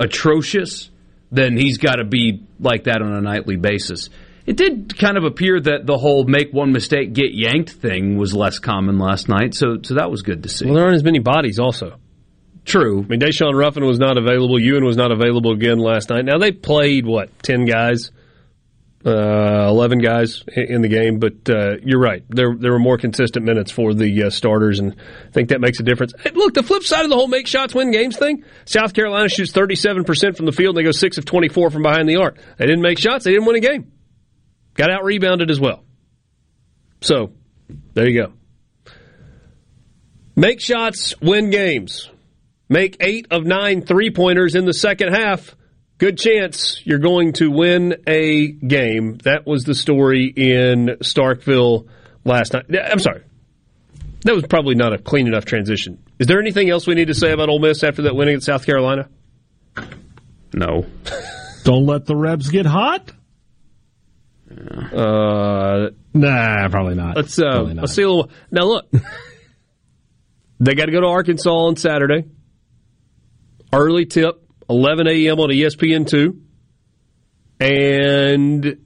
atrocious, then he's got to be like that on a nightly basis. It did kind of appear that the whole make one mistake, get yanked thing was less common last night, so so that was good to see. Well, there aren't as many bodies, also. True. I mean, Daeshun Ruffin was not available. Ewan was not available again last night. Now, they played, what, 10 guys? Uh, 11 guys in the game, but uh, you're right. There, there were more consistent minutes for the uh, starters, and I think that makes a difference. Hey, look, the flip side of the whole make shots, win games thing South Carolina shoots 37% from the field, and they go 6 of 24 from behind the arc. They didn't make shots, they didn't win a game. Got out rebounded as well. So, there you go. Make shots, win games. Make eight of nine three pointers in the second half. Good chance you're going to win a game. That was the story in Starkville last night. I'm sorry. That was probably not a clean enough transition. Is there anything else we need to say about Ole Miss after that winning at South Carolina? No. Don't let the Rebs get hot. Uh, Nah, probably not. let's uh, Probably not. let's see a little. Now look, they got to go to Arkansas on Saturday. Early tip, 11 a.m. on E ESPN two, and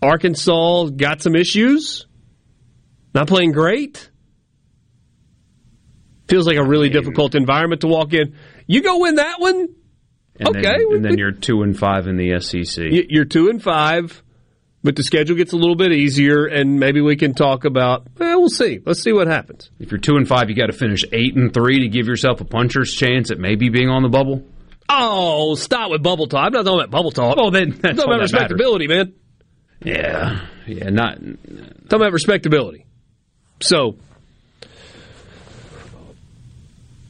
Arkansas got some issues. Not playing great. Feels like a really difficult environment to walk in. You go win that one. And Okay, Then, and then you're two and five in the SEC. You're two and five, but the schedule gets a little bit easier, and maybe we can talk about. Well, we'll see. Let's see what happens. If you're two and five, you got to finish eight and three to give yourself a puncher's chance at maybe being on the bubble. Oh, stop with bubble talk. I'm not talking about bubble talk. Well, then I'm that's talking about that matters. respectability, man. Yeah, yeah, not. talking about respectability. So,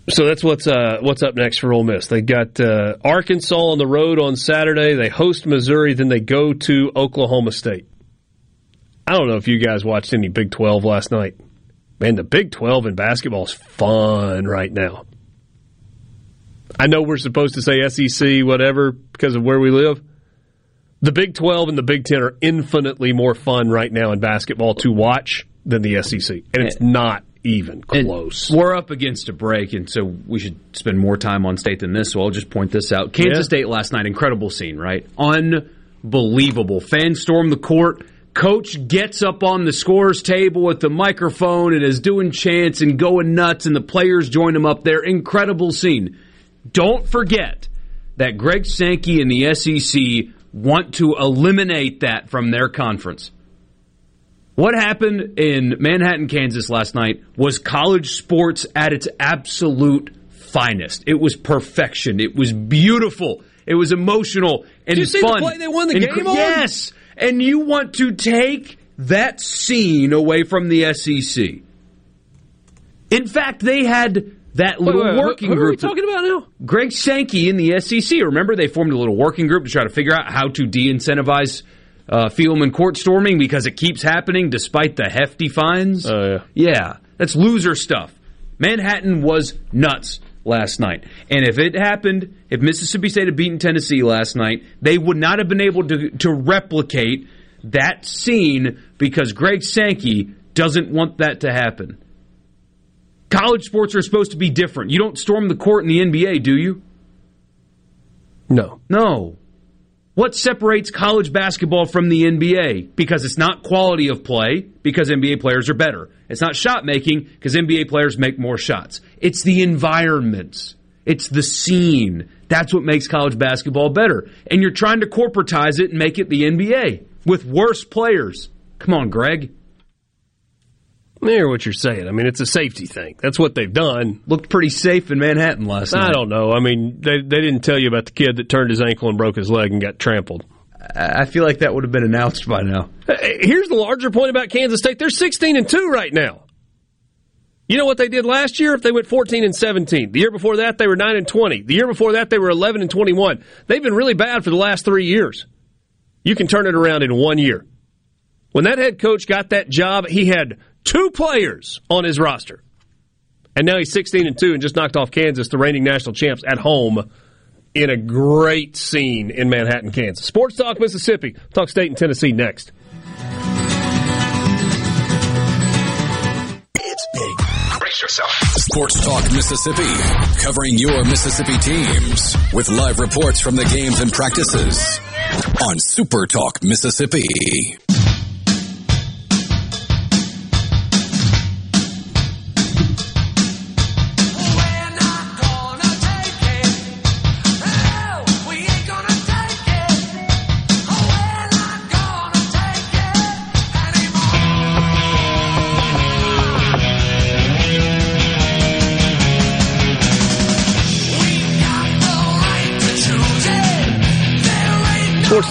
so that's what's uh, what's up next for Ole Miss. They got uh, Arkansas on the road on Saturday. They host Missouri, then they go to Oklahoma State. I don't know if you guys watched any Big Twelve last night. Man, the Big Twelve in basketball is fun right now. I know we're supposed to say SEC, whatever, because of where we live. The Big 12 and the Big 10 are infinitely more fun right now in basketball to watch than the SEC. And it's not even And close. We're up against a break, and so we should spend more time on state than this. So I'll just point this out. Kansas Yeah. State last night, incredible scene, right? Unbelievable. Fans storm the court. Coach gets up on the scores table with the microphone and is doing chants and going nuts, and the players join him up there. Incredible scene. Don't forget that Greg Sankey and the SEC want to eliminate that from their conference. What happened in Manhattan, Kansas last night was college sports at its absolute finest. It was perfection. It was beautiful. It was emotional and Did you see the fun. play they won the And game cr-? Yes. And you want to take that scene away from the SEC. In fact, they had that little Wait, wait, working who, are we group. talking about now? Greg Sankey in the SEC. Remember, they formed a little working group to try to figure out how to de-incentivize uh, Fieldman court storming because it keeps happening despite the hefty fines. Oh, yeah. Yeah, that's loser stuff. Manhattan was nuts last night. And if it happened, if Mississippi State had beaten Tennessee last night, they would not have been able to, to replicate that scene because Greg Sankey doesn't want that to happen. College sports are supposed to be different. You don't storm the court in the NBA, do you? No. No. What separates college basketball from the NBA? Because it's not quality of play, because NBA players are better. It's not shot making, because NBA players make more shots. It's the environment. It's the scene. That's what makes college basketball better. And you're trying to corporatize it and make it the NBA with worse players. Come on, Greg. I hear what you're saying. I mean, it's a safety thing. That's what they've done. Looked pretty safe in Manhattan last night. I don't know. I mean, they, they didn't tell you about the kid that turned his ankle and broke his leg and got trampled. I feel like that would have been announced by now. Here's the larger point about Kansas State. They're 16 and 2 right now. You know what they did last year? If they went 14 and 17. The year before that, they were 9 and 20. The year before that, they were 11 and 21. They've been really bad for the last three years. You can turn it around in one year. When that head coach got that job, he had two players on his roster. And now he's 16 and 2 and just knocked off Kansas, the reigning national champs, at home in a great scene in Manhattan, Kansas. Sports Talk Mississippi. Talk State and Tennessee next. It's big. Brace yourself. Sports Talk Mississippi, covering your Mississippi teams with live reports from the games and practices on Super Talk Mississippi.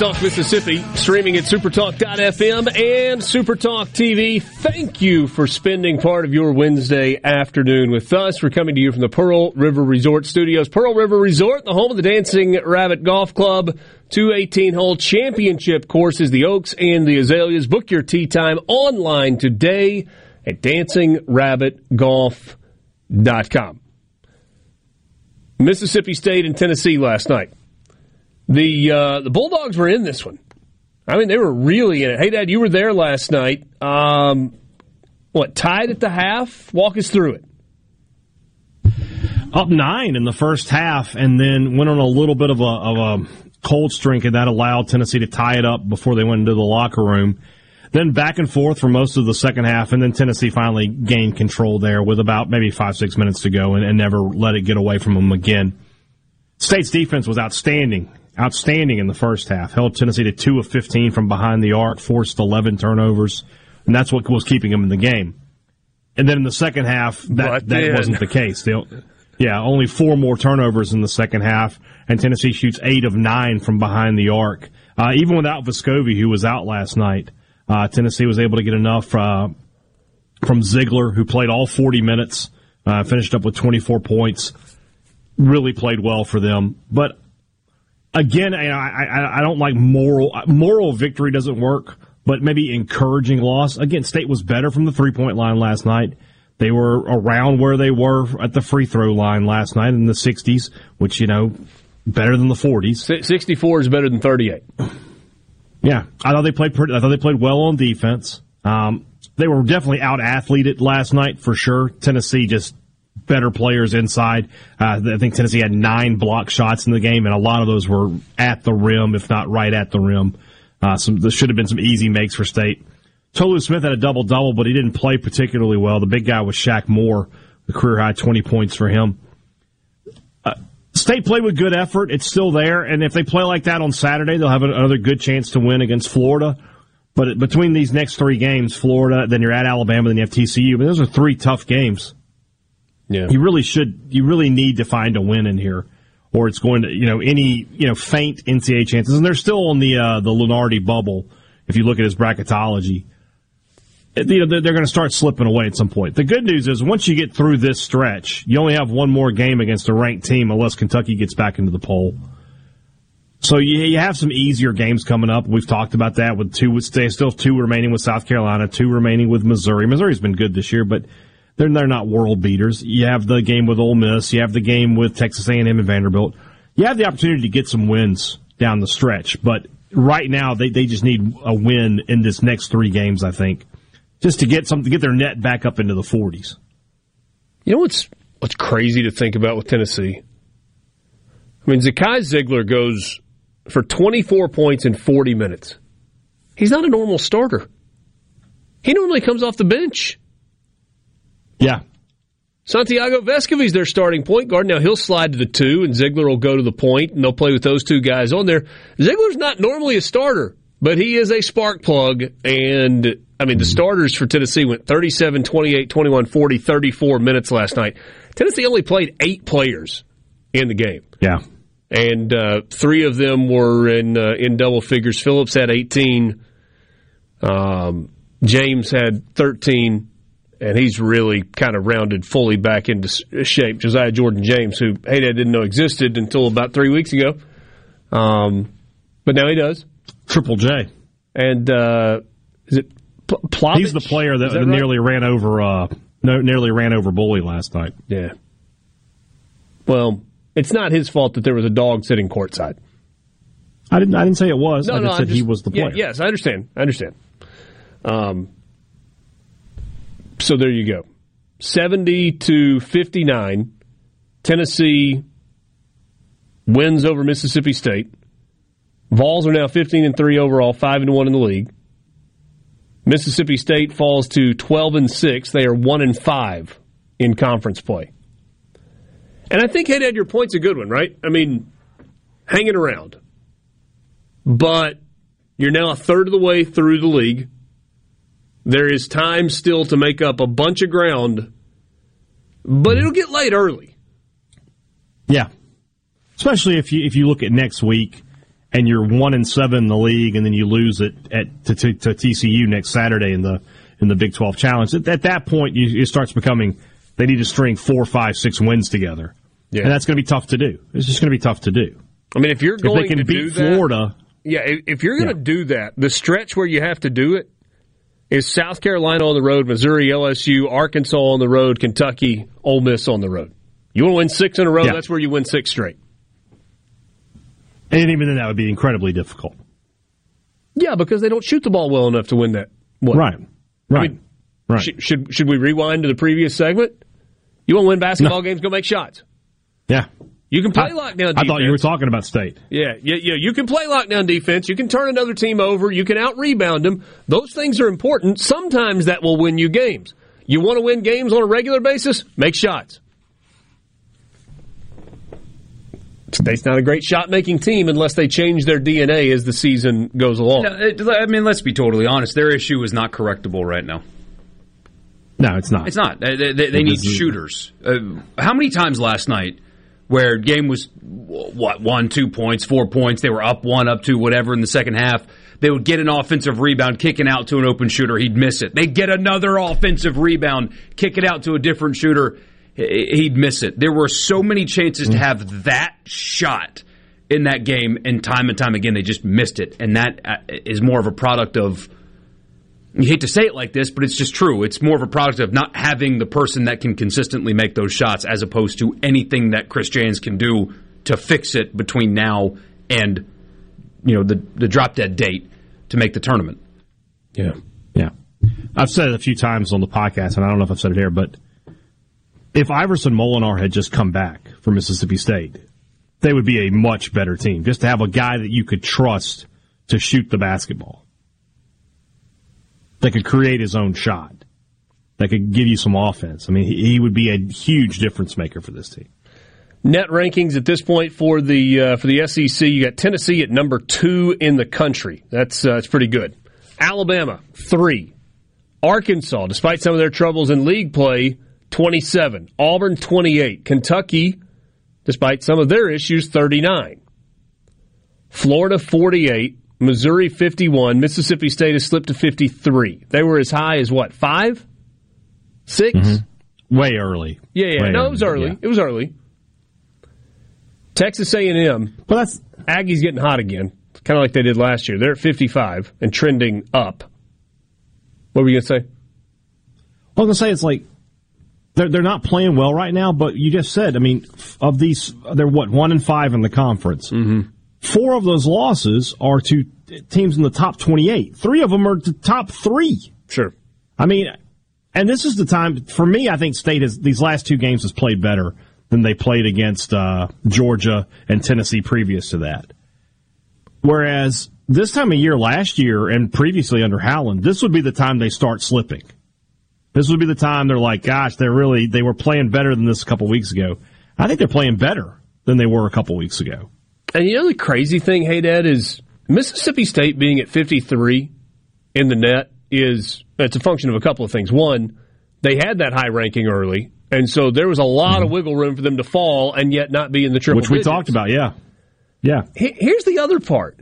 Talk Mississippi, streaming at supertalk.fm and Supertalk TV. Thank you for spending part of your Wednesday afternoon with us. We're coming to you from the Pearl River Resort Studios. Pearl River Resort, the home of the Dancing Rabbit Golf Club. Two 18 hole championship courses, the Oaks and the Azaleas. Book your tee time online today at dancingrabbitgolf.com. Mississippi State and Tennessee last night. The uh, the Bulldogs were in this one. I mean, they were really in it. Hey, Dad, you were there last night. Um, what tied at the half? Walk us through it. up nine in the first half, and then went on a little bit of a, of a cold streak, and that allowed Tennessee to tie it up before they went into the locker room. Then back and forth for most of the second half, and then Tennessee finally gained control there with about maybe five six minutes to go, and, and never let it get away from them again. State's defense was outstanding, outstanding in the first half. Held Tennessee to two of fifteen from behind the arc, forced eleven turnovers, and that's what was keeping them in the game. and then in the second half, that But that then- wasn't the case. They, yeah, only four more turnovers in the second half, and Tennessee shoots eight of nine from behind the arc. Uh, even without Vescovi, who was out last night, uh, Tennessee was able to get enough uh, from Zeigler, who played all 40 minutes, uh, finished up with 24 points. Really played well for them, but again, I, I, I don't like moral moral victory doesn't work, but maybe encouraging loss. Again, State was better from the three point line last night. They were around where they were at the free throw line last night in the 60s, which you know better than the 40s. 64 is better than 38. Yeah, I thought they played pretty. I thought they played well on defense. Um, they were definitely out athleted last night for sure. Tennessee just better players inside. Uh, I think Tennessee had nine block shots in the game, and a lot of those were at the rim, if not right at the rim. Uh, some there should have been some easy makes for State. Tolu Smith had a double double, but he didn't play particularly well. The big guy was Shaq Moore, the career high twenty points for him. Uh, State played with good effort. It's still there, and if they play like that on Saturday, they'll have another good chance to win against Florida. But between these next three games, Florida, then you're at Alabama, then you have TCU. But those are three tough games. Yeah. You really should. You really need to find a win in here, or it's going to you know any you know faint NCAA chances. And they're still on the uh, the Lunardi bubble. If you look at his bracketology, you know they're, they're going to start slipping away at some point. The good news is once you get through this stretch, you only have one more game against a ranked team unless Kentucky gets back into the poll. So you, you have some easier games coming up. We've talked about that with two. With still two remaining with South Carolina, two remaining with Missouri. Missouri's been good this year, but they're they're not world beaters. You have the game with Ole Miss. You have the game with Texas A&M and Vanderbilt. You have the opportunity to get some wins down the stretch, but right now they, they just need a win in this next three games. I think just to get some to get their net back up into the forties. You know what's what's crazy to think about with Tennessee? I mean, Zakai Zeigler goes for 24 points in 40 minutes. He's not a normal starter. He normally comes off the bench. Yeah, Santiago Vescovi's their starting point guard. Now he'll slide to the two, and Zeigler will go to the point, and they'll play with those two guys on there. Zeigler's not normally a starter, but he is a spark plug. And I mean, the starters for Tennessee went 37, 28, 21, 40, 34 minutes last night. Tennessee only played eight players in the game, yeah. and uh, three of them were in uh, in double figures. Phillips had 18. Um, James had 13 and he's really kind of rounded fully back into shape. Josiah Jordan James, who hey, I didn't know existed until about three weeks ago, um, but now he does. Triple J. And uh, is it P- Plavsic? He's the player that, that right? nearly ran over uh, no, nearly ran over Bully last night. Yeah. Well, it's not his fault that there was a dog sitting courtside. I didn't. I didn't say it was. I just I'm said he was the yeah, player. yes, I understand. I understand. Um, so there you go. 70 to 59. Tennessee wins over Mississippi State. Vols are now 15 and 3 overall, 5 and 1 in the league. Mississippi State falls to 12 and 6. They are 1 and 5 in conference play. And I think, hey, Ed, your point's a good one, right? I mean, hanging around but you're now a third of the way through the league. There is time still to make up a bunch of ground, but it'll get late early. Yeah. Especially if you if you look at next week and you're one and seven in the league, and then you lose it at to, to, to TCU next Saturday in the in the Big Twelve Challenge. At, at that point, you, it starts becoming they need to string four, five, six wins together, Yeah. and that's going to be tough to do. It's just going to be tough to do. I mean, if you're If going they can to beat that, Florida, yeah, if- if you're going to Yeah. do that, the stretch where you have to do it is South Carolina on the road, Missouri, LSU, Arkansas on the road, Kentucky, Ole Miss on the road. You want to win six in a row? Yeah. That's where you win six straight. and even then, that would be incredibly difficult. Yeah, because they don't shoot the ball well enough to win that. What? Right. Right. mean, right. Sh- should should we rewind to the previous segment? You want to win basketball games? Go make shots. yeah. You can play I, lockdown defense. I thought you were talking about state. Yeah, yeah, yeah. You can play lockdown defense. You can turn another team over. You can out rebound them. Those things are important. Sometimes that will win you games. You want to win games on a regular basis? Make shots. State's not a great shot making team unless they change their DNA as the season goes along. No, it- I mean, let's be totally honest. Their issue is not correctable right now. No, it's not. It's not. They, they, they need shooters. Uh, how many times last night where game was what one, two points, four points, they were up one, up two, whatever in the second half. They would get an offensive rebound, kicking out to an open shooter, he'd miss it. They'd get another offensive rebound, kick it out to a different shooter, he'd miss it. There were so many chances to have that shot in that game, and time and time again, they just missed it. And that uh, more of a product of you hate to say it like this, but it's just true. It's more of a product of not having the person that can consistently make those shots as opposed to anything that Chris Jans can do to fix it between now and you know the the drop dead date to make the tournament. Yeah. Yeah. I've said it a few times on the podcast and I don't know if I've said it here, but if Iverson Molinar had just come back for Mississippi State, they would be a much better team. Just to have a guy that you could trust to shoot the basketball that could create his own shot, that could give you some offense. I mean, he, would be a huge difference maker for this team. Net rankings at this point for the uh, for the SEC, you got Tennessee at number two in the country. That's uh, that's pretty good. Alabama three, Arkansas, despite some of their troubles in league play, twenty seven. Auburn twenty eight. Kentucky, despite some of their issues, thirty nine. Florida forty eight. Missouri 51. Mississippi State has slipped to 53. They were as high as what, five? 6 mm-hmm. Way early. Yeah, yeah. Way no, it was early. Yeah. It was early. Texas A&M. But that's Aggies getting hot again, kind of like they did last year. They're at 55 and trending up. What were you going to say? I was going to say it's like they're they're not playing well right now. But you just said, I mean, of these, they're what one and five in the conference. Mm-hmm. Four of those losses are to teams in the top 28. Three of them are the top three. Sure. I mean, and this is the time for me. I think State has these last two games has played better than they played against uh, Georgia and Tennessee previous to that. Whereas this time of year last year and previously under Howland, this would be the time they start slipping. This would be the time they're like, gosh, they're really they were playing better than this a couple weeks ago. I think they're playing better than they were a couple weeks ago. And you know the crazy thing, hey Dad, is Mississippi State being at 53 in the net is it's a function of a couple of things. One, they had that high ranking early, and so there was a lot mm-hmm. of wiggle room for them to fall and yet not be in the triple. Which we digits. talked about, yeah, yeah. Here's the other part.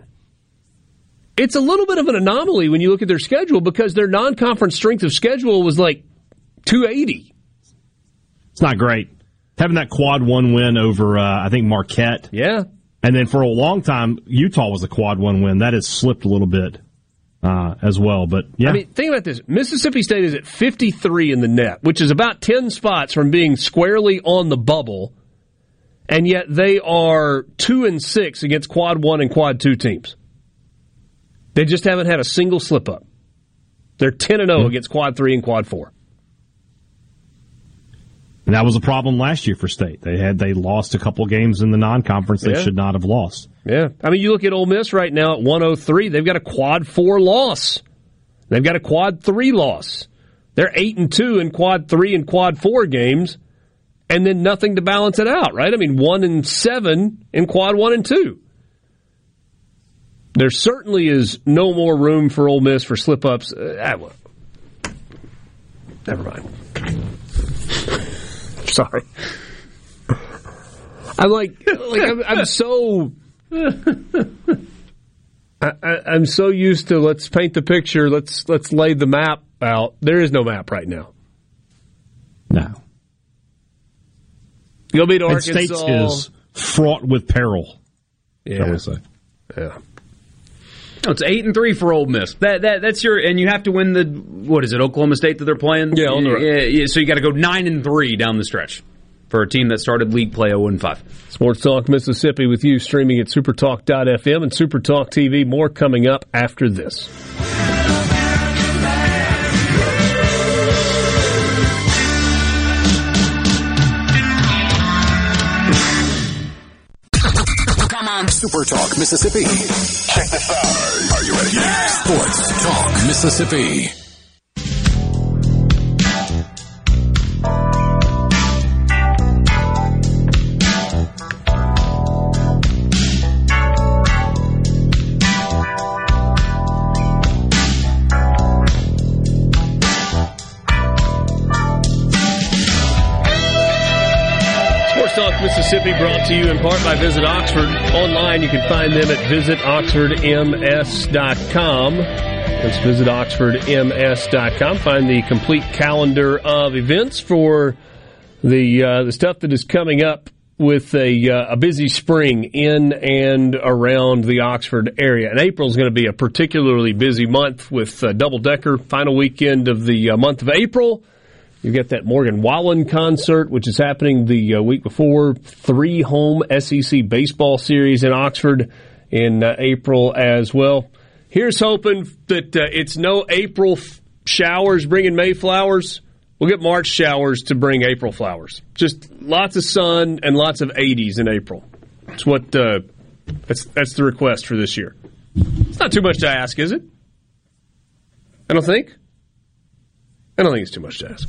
It's a little bit of an anomaly when you look at their schedule because their non-conference strength of schedule was like 280. It's not great. Having that quad one win over, uh, I think Marquette. Yeah, and then for a long time, Utah was a quad one win. That has slipped a little bit uh, as well. But yeah. I mean, think about this Mississippi State is at 53 in the net, which is about 10 spots from being squarely on the bubble. And yet they are 2 and 6 against quad one and quad two teams. They just haven't had a single slip up. They're 10 and 0 mm-hmm. against quad three and quad four. And that was a problem last year for State. They had they lost a couple games in the non-conference they yeah. should not have lost. Yeah, I mean, you look at Ole Miss right now at 103. They've got a quad four loss. They've got a quad three loss. They're eight and two in quad three and quad four games, and then nothing to balance it out. Right? I mean, one and seven in quad one and two. There certainly is no more room for Ole Miss for slip ups. Uh, never mind. Sorry. I'm like, like I'm, I'm so. I, am so used to let's paint the picture. Let's let's lay the map out. There is no map right now. No. You'll be to and Arkansas. States is fraught with peril. Yeah. Yeah. Oh, it's eight and three for Ole Miss. That that that's your and you have to win the what is it Oklahoma State that they're playing? Yeah, on the road. Yeah, yeah, so you got to go nine and three down the stretch for a team that started league play zero and five. Sports Talk Mississippi with you streaming at supertalk.fm and Supertalk TV. More coming up after this. Super Talk Mississippi. Check this out. Are you ready? Yeah. Sports Talk Mississippi. Mississippi brought to you in part by Visit Oxford. Online, you can find them at visitoxfordms.com. Let's visit oxfordms.com. Find the complete calendar of events for the uh, the stuff that is coming up with a, uh, a busy spring in and around the Oxford area. And April is going to be a particularly busy month with uh, double decker final weekend of the uh, month of April. You've got that Morgan Wallen concert, which is happening the uh, week before. Three home SEC baseball series in Oxford in uh, April as well. Here's hoping that uh, it's no April f- showers bringing May flowers. We'll get March showers to bring April flowers. Just lots of sun and lots of 80s in April. That's what. Uh, that's that's the request for this year. It's not too much to ask, is it? I don't think. I don't think it's too much to ask.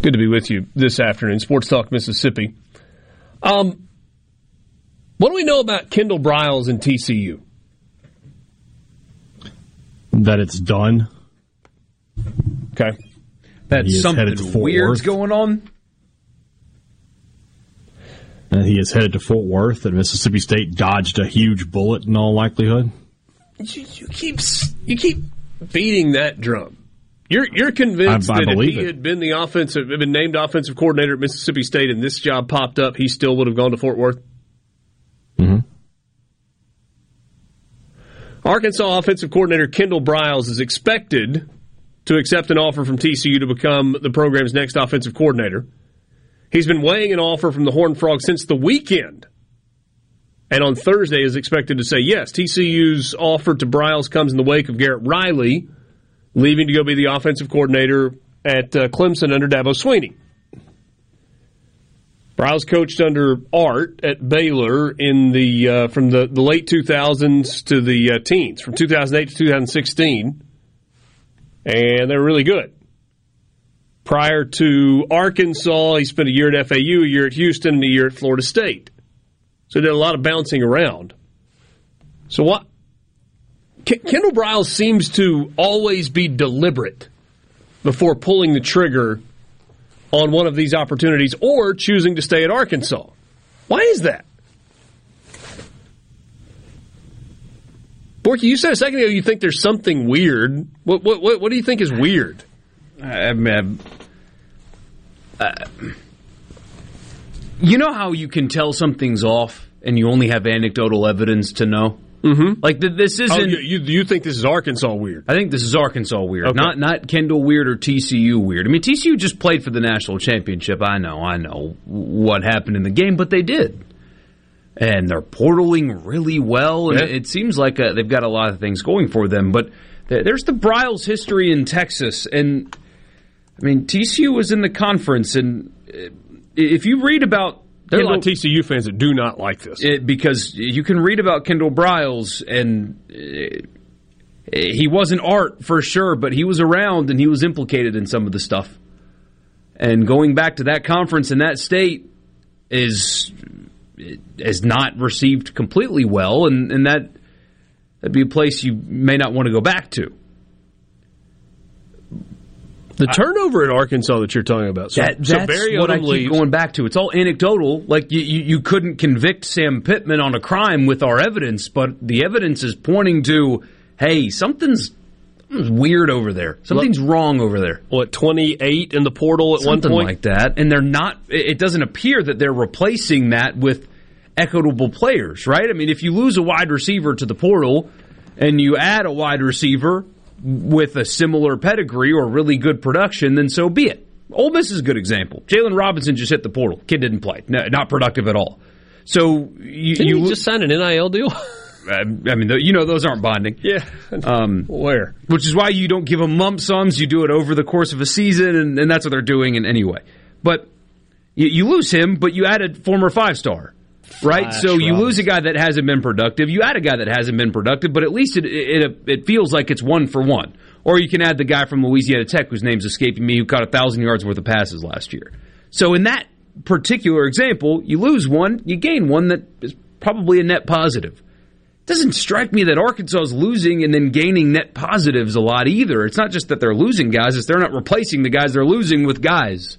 Good to be with you this afternoon, Sports Talk Mississippi. Um, what do we know about Kendall Briles and TCU? That it's done. Okay. That's He is headed to something Fort weird's going on. And he is headed to Fort Worth, and Mississippi State dodged a huge bullet in all likelihood. You, you keep you keep beating that drum. You're you're convinced I- I that if he it. had been the offensive, been named offensive coordinator at Mississippi State, and this job popped up, he still would have gone to Fort Worth. Mhm. Arkansas offensive coordinator Kendall Briles is expected to accept an offer from TCU to become the program's next offensive coordinator. He's been weighing an offer from the Horned Frog since the weekend. And on Thursday is expected to say yes. TCU's offer to Briles comes in the wake of Garrett Riley leaving to go be the offensive coordinator at uh, Clemson under Dabo Swinney. Briles coached under Art at Baylor in the uh, from the, the late 2000s to the uh, teens, from 2008 to 2016, and they were really good. Prior to Arkansas, he spent a year at FAU, a year at Houston, and a year at Florida State. So he did a lot of bouncing around. So what? Kendall Briles seems to always be deliberate before pulling the trigger on one of these opportunities or choosing to stay at Arkansas. Why is that? Borky, you said a second ago you think there's something weird. What what what, what do you think is weird? I mean, uh, you know how you can tell something's off, and you only have anecdotal evidence to know. Mm-hmm. Like th- this isn't. Oh, you, you you think this is Arkansas weird? I think this is Arkansas weird, Okay. not not Kendall weird or TCU weird. I mean, TCU just played for the national championship. I know, I know what happened in the game, but they did, and they're portaling really well, and Yeah. it seems like uh, they've got a lot of things going for them. But th- there's the Briles history in Texas, and I mean, TCU was in the conference, and uh, if you read about There are a lot of TCU fans that do not like this. it, because you can read about Kendall Briles, and uh, he wasn't art for sure, but he was around and he was implicated in some of the stuff. And going back to that conference in that state is is not received completely well, and, and that that'd be a place you may not want to go back to. The turnover at Arkansas that you're talking about. So, That, so that's what I keep leaves. going back to. It's all anecdotal. Like you, you, you couldn't convict Sam Pittman on a crime with our evidence, but the evidence is pointing to, hey, something's, weird over there. Something's wrong over there. what 28 in the portal at Something one point. like that. And they're not. It doesn't appear that they're replacing that with equitable players, right? I mean, if you lose a wide receiver to the portal and you add a wide receiver with a similar pedigree or really good production, then so be it. Ole Miss is a good example. Jalen Robinson just hit the portal. Kid didn't play. No, not productive at all. So you, you just sign an NIL deal? I mean, you know, those aren't bonding. yeah. Um, Where? which is why you don't give them lump sums. You do it over the course of a season, and, and that's what they're doing. In anyway, but you, you lose him, but you add a former five star, right? So you Robinson. lose a guy that hasn't been productive. You add a guy that hasn't been productive, but at least it it, it feels like it's one for one. Or you can add the guy from Louisiana Tech whose name's escaping me, who caught a thousand yards worth of passes last year. So in that particular example, you lose one, you gain one that is probably a net positive It doesn't strike me that Arkansas is losing and then gaining net positives a lot either. It's not just that they're losing guys; it's they're not replacing the guys they're losing with guys.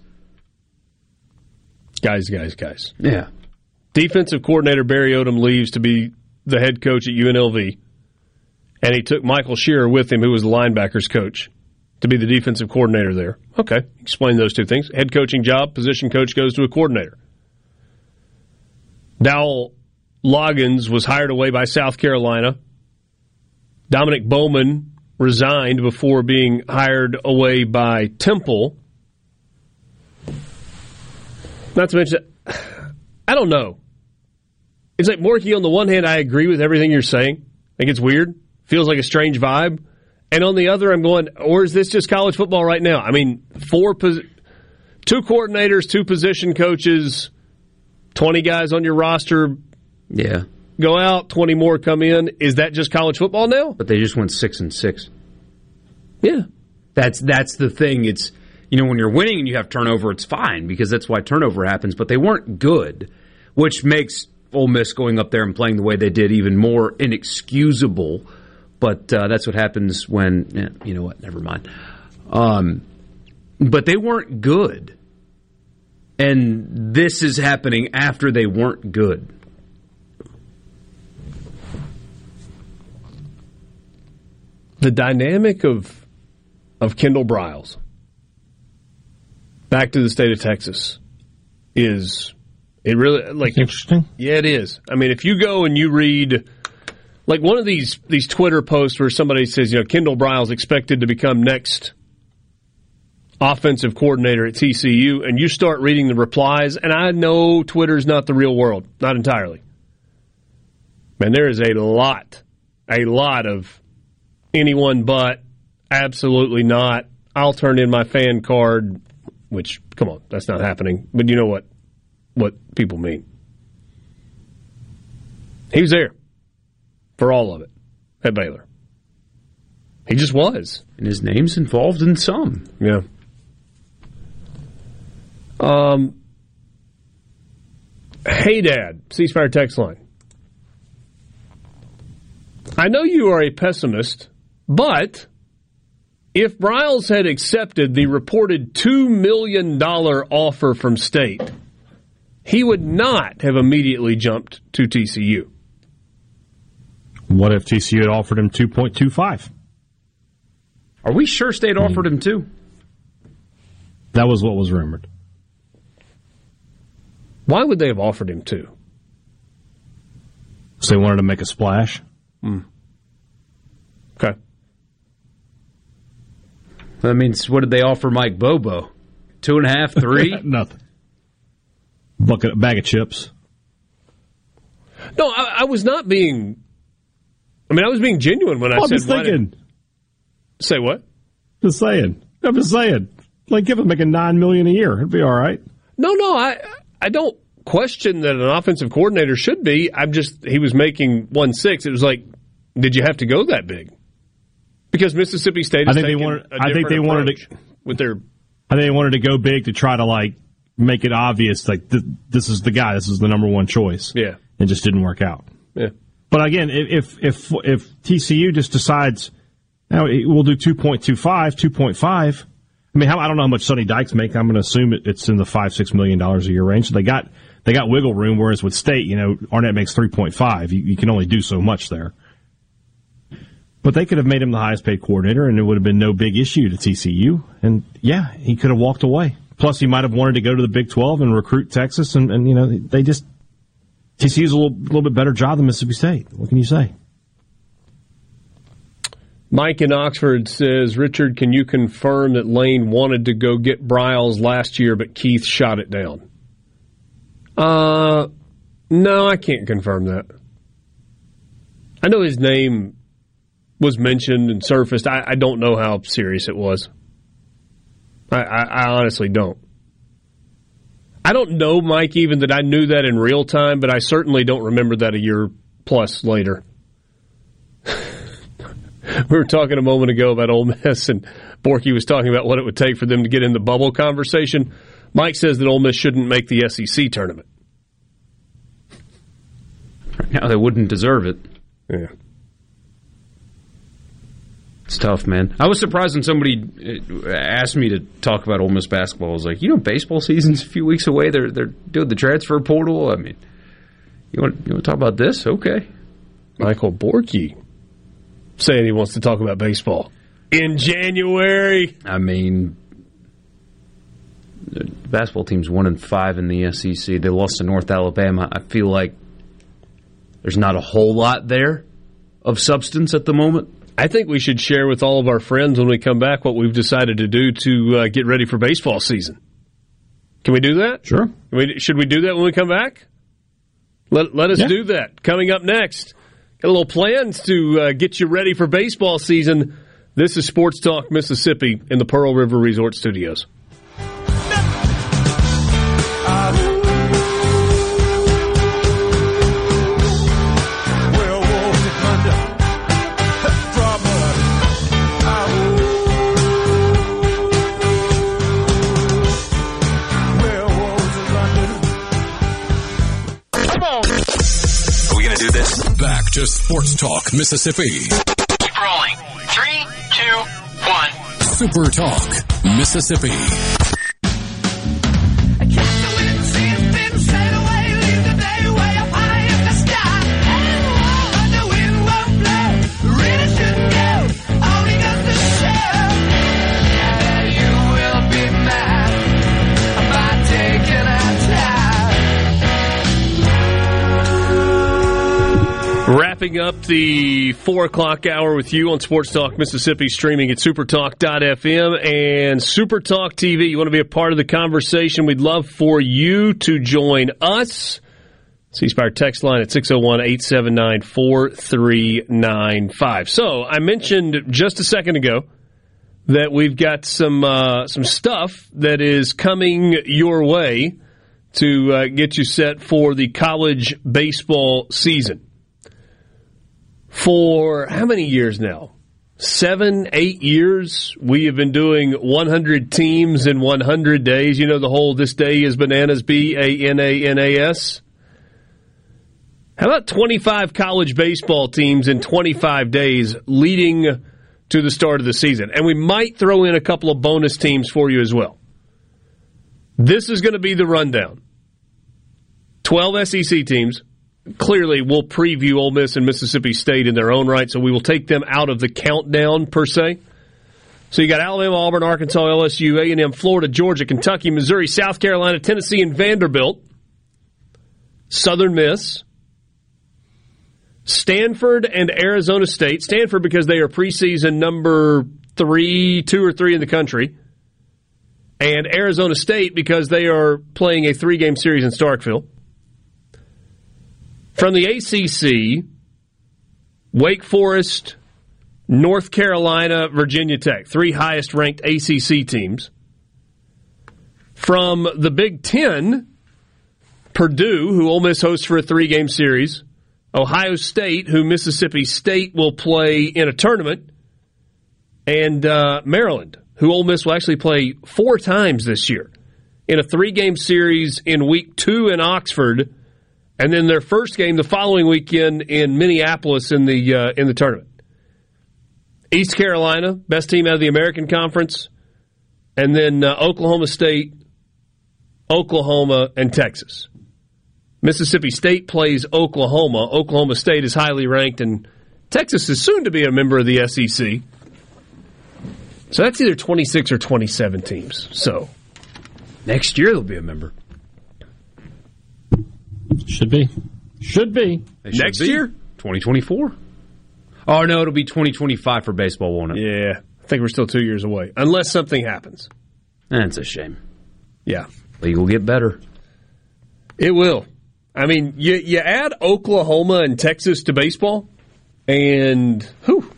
Guys, guys, guys. Yeah. Defensive coordinator Barry Odom leaves to be the head coach at UNLV, and he took Michael Scherer with him, who was the linebackers coach, to be the defensive coordinator there. Okay, explain those two things. Head coaching job, position coach goes to a coordinator. Dowell Loggins was hired away by South Carolina. Dominic Bowman resigned before being hired away by Temple. Not to mention, I don't know. It's like Borky. On the one hand, I agree with everything you're saying. I think it's weird. Feels like a strange vibe. And on the other, I'm going, or is this just college football right now? I mean, four, pos- two coordinators, two position coaches, twenty guys on your roster. Yeah. Go out, twenty more come in. Is that just college football now? But they just went six and six. Yeah. That's that's the thing. It's you know when you're winning and you have turnover, it's fine because that's why turnover happens. But they weren't good, which makes Ole Miss going up there and playing the way they did even more inexcusable. But uh, that's what happens when yeah, you know what? Never mind. Um, but they weren't good, and this is happening after they weren't good. The dynamic of of Kendall Briles back to the state of Texas is it really like interesting? Yeah, it is. I mean, if you go and you read like one of these these Twitter posts where somebody says, you know, Kendall Briles expected to become next offensive coordinator at TCU, and you start reading the replies, and I know Twitter's not the real world, not entirely. Man, there is a lot, a lot of anyone but, absolutely not. I'll turn in my fan card, which come on, that's not happening. But you know what what people mean. He was there for all of it at Baylor. He just was. And his name's involved in some. Yeah. Um, hey, Dad, ceasefire text line. I know you are a pessimist, but if Briles had accepted the reported $2 million offer from state, he would not have immediately jumped to TCU. What if TCU had offered him 2.25? Are we sure State offered him two? That was what was rumored. Why would they have offered him two? So they wanted to make a splash. Hmm. Okay. That means what did they offer Mike Bobo? Two and a half, three? Nothing. Bucket, bag of chips. No, I, I, was not being. I mean, I was being genuine when I well, said. I'm just thinking. Say what? Just saying. I'm just saying. Like, give him making nine million a year. It'd be all right. No, no, I I don't question that an offensive coordinator should be. I'm just he was making one six. It was like, did you have to go that big? Because Mississippi State. I think they wanted. I think they wanted to with their. I think they wanted to go big to try to like make it obvious, like th- this is the guy, this is the number one choice. Yeah, it just didn't work out. Yeah, but again, if if if TCU just decides, now eh, we'll do 2.25, 2.5. I mean, how, I don't know how much Sonny Dykes make. I'm going to assume it's in the five six million dollars a year range. So they got they got wiggle room. Whereas with State, you know, Arnett makes 3.5. You, you can only do so much there. But they could have made him the highest paid coordinator, and it would have been no big issue to TCU. And yeah, he could have walked away. Plus, he might have wanted to go to the Big 12 and recruit Texas, and, and you know, they just TCU's a little, little bit better job than Mississippi State. What can you say? Mike in Oxford says, Richard, can you confirm that Lane wanted to go get Briles last year, but Keith shot it down? Uh, no, I can't confirm that. I know his name was mentioned and surfaced. I, I don't know how serious it was. I, I, I honestly don't. I don't know, Mike, even that I knew that in real time, but I certainly don't remember that a year plus later. we were talking a moment ago about Ole Miss, and Borky was talking about what it would take for them to get in the bubble conversation. Mike says that Ole Miss shouldn't make the SEC tournament. Now they wouldn't deserve it. Yeah. It's tough, man. I was surprised when somebody uh, asked me to talk about Ole Miss basketball. I was like, you know, baseball season's a few weeks away. They're they're doing the transfer portal. I mean, you want you want to talk about this? Okay. Michael Borky saying he wants to talk about baseball in January. I mean, the basketball team's one and five in the SEC. They lost to North Alabama. I feel like there's not a whole lot there of substance at the moment. I think we should share with all of our friends when we come back what we've decided to do to uh, get ready for baseball season. Can we do that? Sure. We, should we do that when we come back? Let, let us Yeah. do that. Coming up next, got a little plans to uh, get you ready for baseball season. This is Sports Talk Mississippi in the Pearl River Resort Studios. To Sports Talk Mississippi. Keep rolling. Three, two, one. Super Talk Mississippi. Wrapping up the four o'clock hour with you on Sports Talk Mississippi, streaming at supertalk.fm and Supertalk TV. You want to be a part of the conversation? We'd love for you to join us. Ceasefire text line at 601 879 4395. So I mentioned just a second ago that we've got some uh, some stuff that is coming your way to uh, get you set for the college baseball season for how many years now? Seven, eight years. We have been doing 100 teams in 100 days. You know, the whole this day is bananas, B A N A N A S. How about 25 college baseball teams in 25 days leading to the start of the season? And we might throw in a couple of bonus teams for you as well. This is going to be the rundown 12 SEC teams, clearly we'll preview Ole Miss and Mississippi State in their own right, so we will take them out of the countdown per se. So you got Alabama, Auburn, Arkansas, LSU, A&M, Florida, Georgia, Kentucky, Missouri, South Carolina, Tennessee, and Vanderbilt. Southern Miss, Stanford, and Arizona State. Stanford because they are preseason number three, two or three in the country, and Arizona State because they are playing a three-game series in Starkville. From the ACC, Wake Forest, North Carolina, Virginia Tech, three highest ranked ACC teams. From the Big Ten, Purdue, who Ole Miss hosts for a three game series, Ohio State, who Mississippi State will play in a tournament, and uh, Maryland, who Ole Miss will actually play four times this year in a three game series in week two in Oxford and then their first game the following weekend in Minneapolis in the uh, in the tournament. East Carolina, best team out of the American Conference, and then uh, Oklahoma State, Oklahoma, and Texas. Mississippi State plays Oklahoma. Oklahoma State is highly ranked, and Texas is soon to be a member of the SEC. So that's either 26 or 27 teams. So Next year they'll be a member. Should be. Should be. They should Next be. year? 2024. Oh no, it'll be 2025 for baseball, won't it? yeah, I think we're still two years away, unless something happens. That's a shame. Yeah. League will get better. It will. I mean, you you add Oklahoma and Texas to baseball, and whew,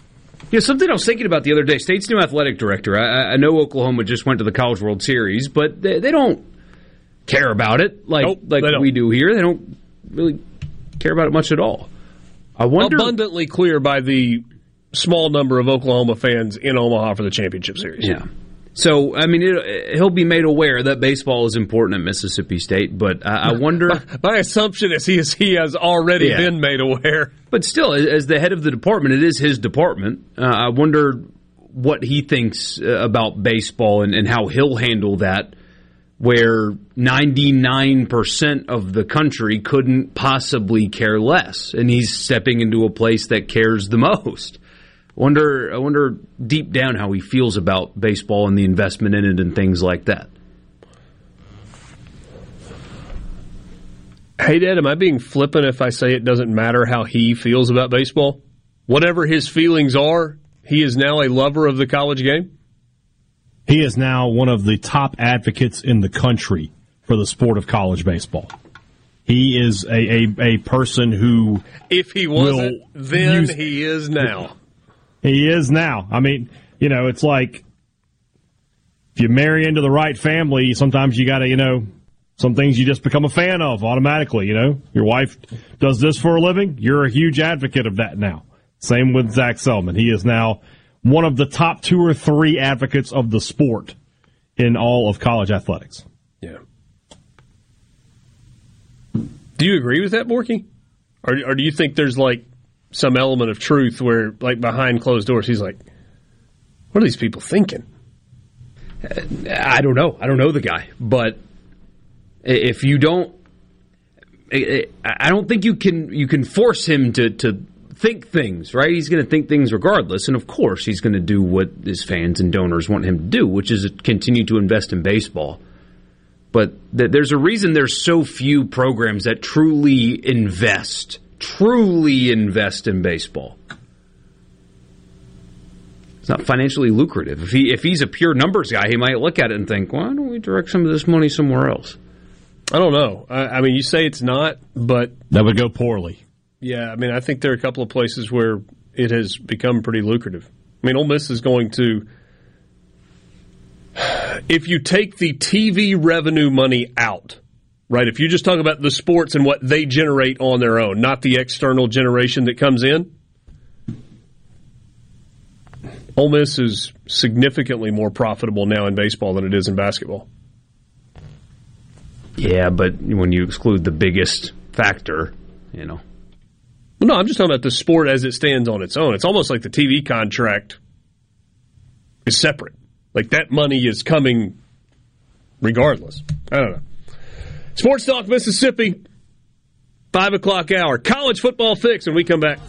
Yeah, something I was thinking about the other day. State's new athletic director. I, I- I know Oklahoma just went to the College World Series, but they, they don't care about it like Nope, like we do here. They don't really care about it much at all. I wonder. abundantly clear by the small number of Oklahoma fans in Omaha for the championship series. Yeah. So I mean, it, he'll be made aware that baseball is important at Mississippi State, but I, I wonder. My assumption is he is he has already Yeah. been made aware. But still, as the head of the department, it is his department. Uh, I wonder what he thinks uh, about baseball and, and how he'll handle that, where 99% of the country couldn't possibly care less. And he's stepping into a place that cares the most. Wonder, I wonder deep down how he feels about baseball and the investment in it and things like that. Hey, Dad, am I being flippant if I say it doesn't matter how he feels about baseball? Whatever his feelings are, he is now a lover of the college game? He is now one of the top advocates in the country for the sport of college baseball. He is a, a, a person who. If he wasn't, then use, he is now. He is now. I mean, you know, it's like if you marry into the right family, sometimes you got to, you know, some things you just become a fan of automatically. You know, your wife does this for a living. You're a huge advocate of that now. Same with Zac Selmon. He is now one of the top two or three advocates of the sport in all of college athletics. Yeah. Do you agree with that, Borky? Or, or do you think there's like some element of truth where, like, behind closed doors, he's like, what are these people thinking? I don't know. I don't know the guy, but if you don't, I don't think you can you can force him to to think things, right? He's going to think things regardless, and of course, he's going to do what his fans and donors want him to do, which is continue to invest in baseball. But th- there's a reason there's so few programs that truly invest, truly invest in baseball. It's not financially lucrative. If he if he's a pure numbers guy, he might look at it and think, "Why don't we direct some of this money somewhere else?" I don't know. I, I mean, you say it's not, but that would go poorly. Yeah, I mean, I think there are a couple of places where it has become pretty lucrative. I mean, Ole Miss is going to. If you take the TV revenue money out, right? If you just talk about the sports and what they generate on their own, not the external generation that comes in, Ole Miss is significantly more profitable now in baseball than it is in basketball. Yeah, but when you exclude the biggest factor, you know. Well, no, I'm just talking about the sport as it stands on its own. It's almost like the TV contract is separate. Like that money is coming regardless. I don't know. Sports Talk Mississippi, 5 o'clock hour. College football fix when we come back.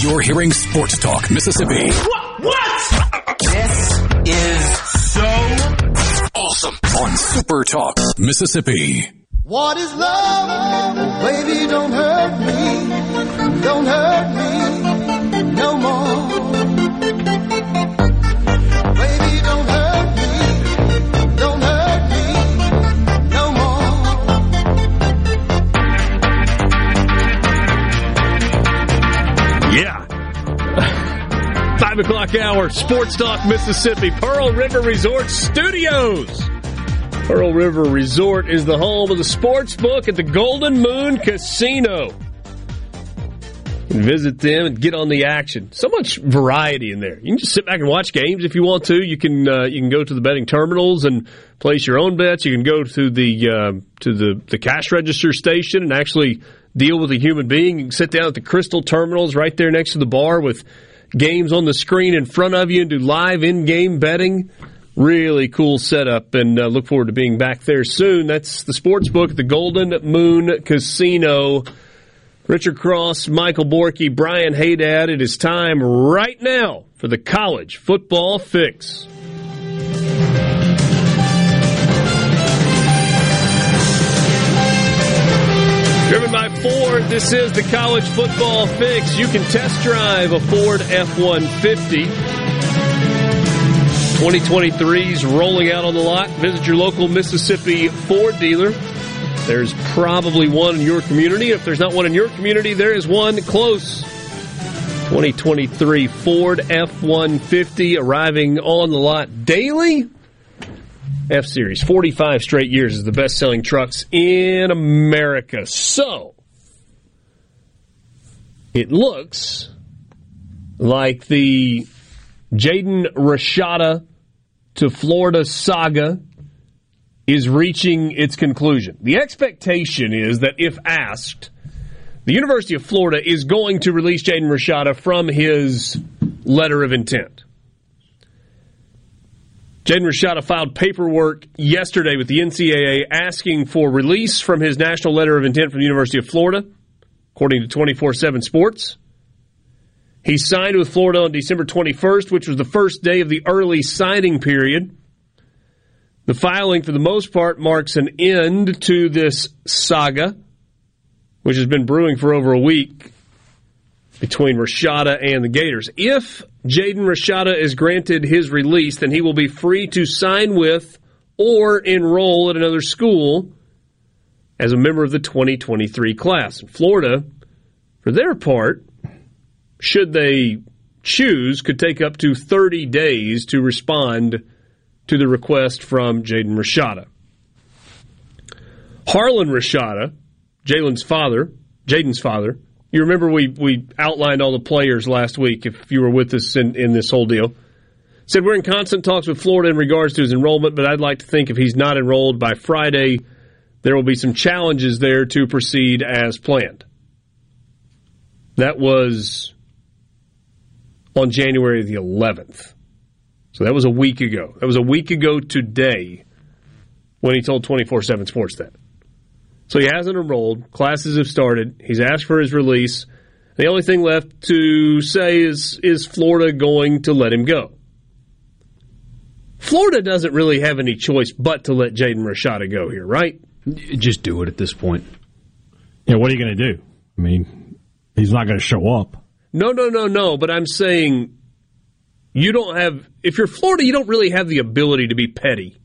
You're hearing Sports Talk Mississippi. What? What? This is so awesome on Super Talk Mississippi. What is love? Baby, don't hurt me. Don't hurt me no more. Five o'clock hour, Sports Talk Mississippi, Pearl River Resort Studios. Pearl River Resort is the home of the sports book at the Golden Moon Casino. Visit them and get on the action. So much variety in there. You can just sit back and watch games if you want to. You can uh, you can go to the betting terminals and place your own bets. You can go to the uh, to the the cash register station and actually deal with a human being. You can sit down at the Crystal terminals right there next to the bar with games on the screen in front of you and do live in game betting. Really cool setup, and uh, look forward to being back there soon. That's the sports book the Golden Moon Casino. Richard Cross, Michael Borky, Brian Haydad. It is time right now for the college football fix. Driven by Ford, this is the college football fix. You can test drive a Ford F 150. 2023's rolling out on the lot. Visit your local Mississippi Ford dealer. There's probably one in your community. If there's not one in your community, there is one close. 2023 Ford F 150 arriving on the lot daily. F Series. 45 straight years is the best selling trucks in America. So, it looks like the Jaden Rashada to Florida saga is reaching its conclusion. The expectation is that if asked, the University of Florida is going to release Jaden Rashada from his letter of intent. Jaden Rashada filed paperwork yesterday with the NCAA asking for release from his national letter of intent from the University of Florida, according to 24 7 Sports. He signed with Florida on December 21st, which was the first day of the early signing period. The filing, for the most part, marks an end to this saga, which has been brewing for over a week between Rashada and the Gators. If Jaden Rashada is granted his release, then he will be free to sign with or enroll at another school as a member of the 2023 class. Florida, for their part, should they choose, could take up to 30 days to respond to the request from Jaden Rashada. Harlan Rashada, Jalen's father, Jaden's father, you remember we, we outlined all the players last week, if you were with us in, in this whole deal. Said we're in constant talks with Florida in regards to his enrollment, but I'd like to think if he's not enrolled by Friday, there will be some challenges there to proceed as planned. That was on January the 11th. So that was a week ago. That was a week ago today when he told 24 7 Sports that. So he hasn't enrolled. Classes have started. He's asked for his release. The only thing left to say is is Florida going to let him go? Florida doesn't really have any choice but to let Jaden Rashada go here, right? Just do it at this point. Yeah, what are you going to do? I mean, he's not going to show up. No, no, no, no. But I'm saying you don't have. If you're Florida, you don't really have the ability to be petty.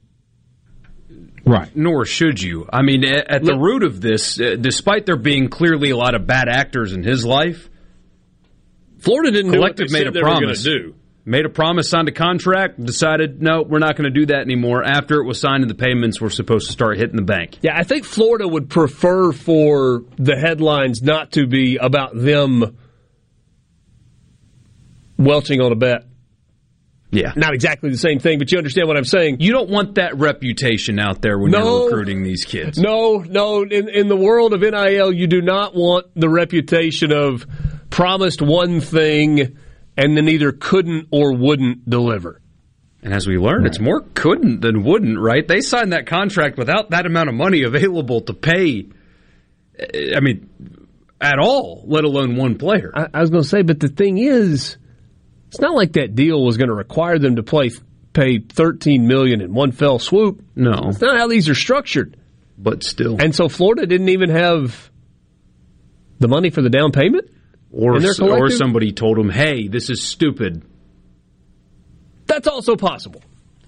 Right. Nor should you. I mean, at, at the root of this, uh, despite there being clearly a lot of bad actors in his life, Florida didn't collective do what they made a promise. do. Made a promise, signed a contract, decided no, we're not going to do that anymore. After it was signed and the payments were supposed to start hitting the bank. Yeah, I think Florida would prefer for the headlines not to be about them welching on a bet. Yeah. Not exactly the same thing, but you understand what I'm saying. You don't want that reputation out there when No. you're recruiting these kids. No, no. In, in the world of NIL, you do not want the reputation of promised one thing and then either couldn't or wouldn't deliver. And as we learned, it's more couldn't than wouldn't, right? They signed that contract without that amount of money available to pay. Eh, I mean, at all, let alone one player. I, I was going to say, but the thing is, it's not like that deal was going to require them to play pay 13 million in one fell swoop. No, That's not how these are structured. but still, And so Florida didn't even have the money for the down payment. or in their s- or somebody told them, "Hey, this is stupid." That's also possible.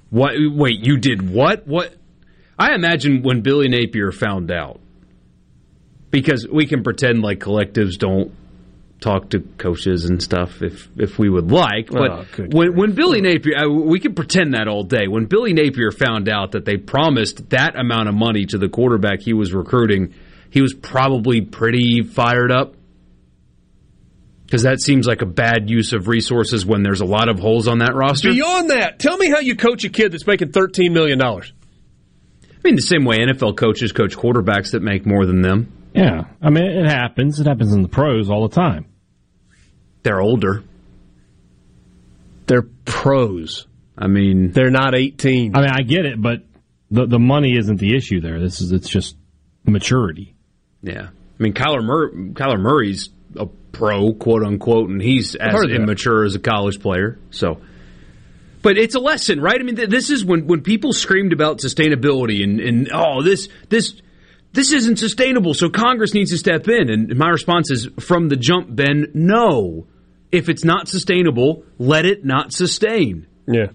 What? Wait, you did what? What? I imagine when Billy Napier found out, because we can pretend like collectives don't talk to coaches and stuff if if we would like, but Oh, when when Billy Napier, I, we could pretend that all day. When Billy Napier found out that they promised that amount of money to the quarterback he was recruiting, he was probably pretty fired up. Because that seems like a bad use of resources when there's a lot of holes on that roster. Beyond that, tell me how you coach a kid that's making $13 million. I mean, the same way NFL coaches coach quarterbacks that make more than them. Yeah, I mean it happens. It happens in the pros all the time. They're older. They're pros. I mean, They're not 18. I mean, I get it, but the the money isn't the issue there. This is it's just maturity. yeah. I mean, Kyler, Mur- Kyler Murray's a pro, quote unquote, and he's as heard that. immature as a college player. So, but it's a lesson, right? I mean, th- this is when when people screamed about sustainability and and oh, this this. This isn't sustainable, so Congress needs to step in. And my response is from the jump, Ben, no. If it's not sustainable, let it not sustain. Yeah.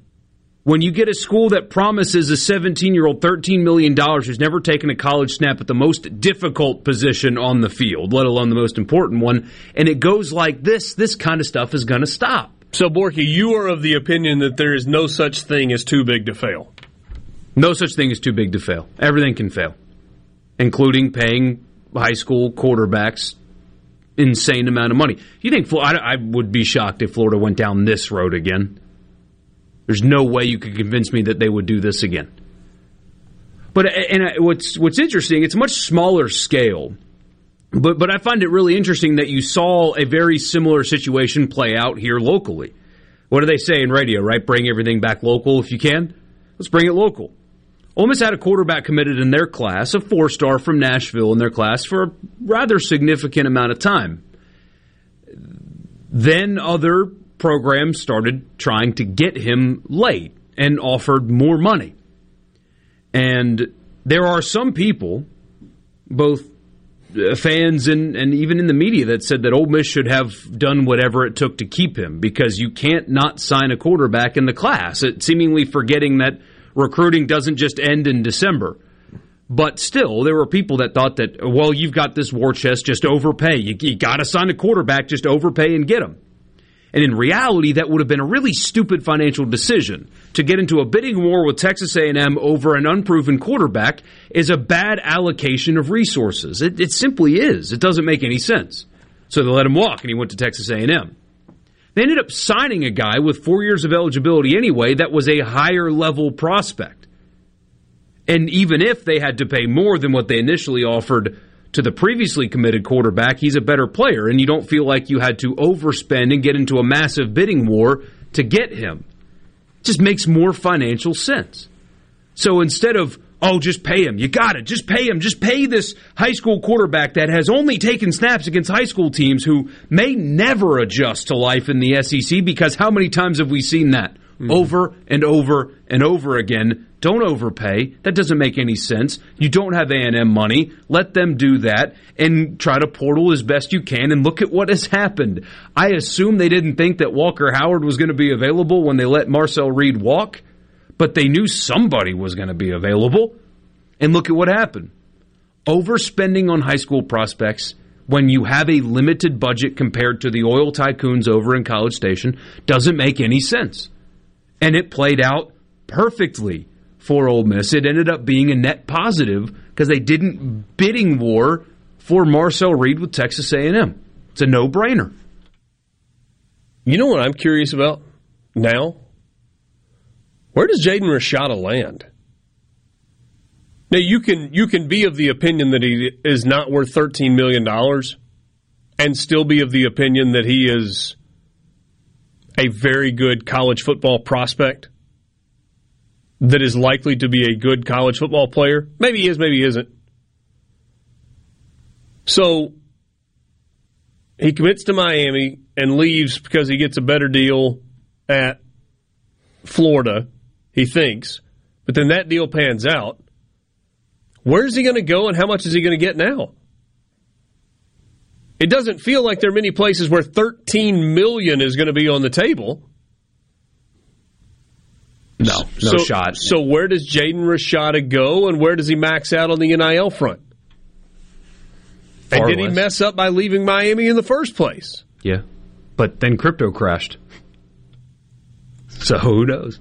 When you get a school that promises a 17 year old $13 million who's never taken a college snap at the most difficult position on the field, let alone the most important one, and it goes like this, this kind of stuff is going to stop. So, Borky, you are of the opinion that there is no such thing as too big to fail. No such thing as too big to fail. Everything can fail, including paying high school quarterbacks insane amount of money. You think I, would be shocked if Florida went down this road again. There's no way you could convince me that they would do this again. But and uh, what's what's interesting, it's a much smaller scale. But but I find it really interesting that you saw a very similar situation play out here locally. What do they say in radio, right? Bring everything back local if you can. Let's bring it local. Ole Miss had a quarterback committed in their class, a four star from Nashville in their class for a rather significant amount of time. Then other programs started trying to get him late and offered more money. And there are some people, both uh, fans and, and even in the media, that said that Ole Miss should have done whatever it took to keep him because you can't not sign a quarterback in the class. It, seemingly forgetting that recruiting doesn't just end in December. But still, there were people that thought that, well, you've got this war chest, just overpay. You, you got to sign a quarterback, just overpay and get him. And in reality, that would have been a really stupid financial decision. To get into a bidding war with Texas A&M over an unproven quarterback is a bad allocation of resources. It, it simply is. It doesn't make any sense. So they let him walk, and he went to Texas A&M. They ended up signing a guy with four years of eligibility anyway that was a higher level prospect. And even if they had to pay more than what they initially offered to the previously committed quarterback, he's a better player, and you don't feel like you had to overspend and get into a massive bidding war to get him. It just makes more financial sense. So instead of, oh, just pay him, you got it, just pay him, just pay this high school quarterback that has only taken snaps against high school teams who may never adjust to life in the SEC because how many times have we seen that? Mm-hmm. Over and over and over again don't overpay. That doesn't make any sense. You don't have A&M money. Let them do that and try to portal as best you can and look at what has happened. I assume they didn't think that Walker Howard was going to be available when they let Marcel Reed walk, but they knew somebody was going to be available. And look at what happened. Overspending on high school prospects when you have a limited budget compared to the oil tycoons over in College Station doesn't make any sense. And it played out perfectly for Ole Miss. It ended up being a net positive because they didn't bidding war for Marcel Reed with Texas A&M. It's a no-brainer. You know what I'm curious about now? Where does Jaden Rashada land? Now you can you can be of the opinion that he is not worth thirteen million dollars, and still be of the opinion that he is a very good college football prospect that is likely to be a good college football player. Maybe he is, maybe he isn't. So he commits to Miami and leaves because he gets a better deal at Florida, he thinks. But then that deal pans out. Where's he going to go and how much is he going to get now? It doesn't feel like there are many places where 13 million is going to be on the table. No, no so, shot. So where does Jaden Rashada go, and where does he max out on the NIL front? Far and did less. he mess up by leaving Miami in the first place? Yeah, but then crypto crashed. So who knows?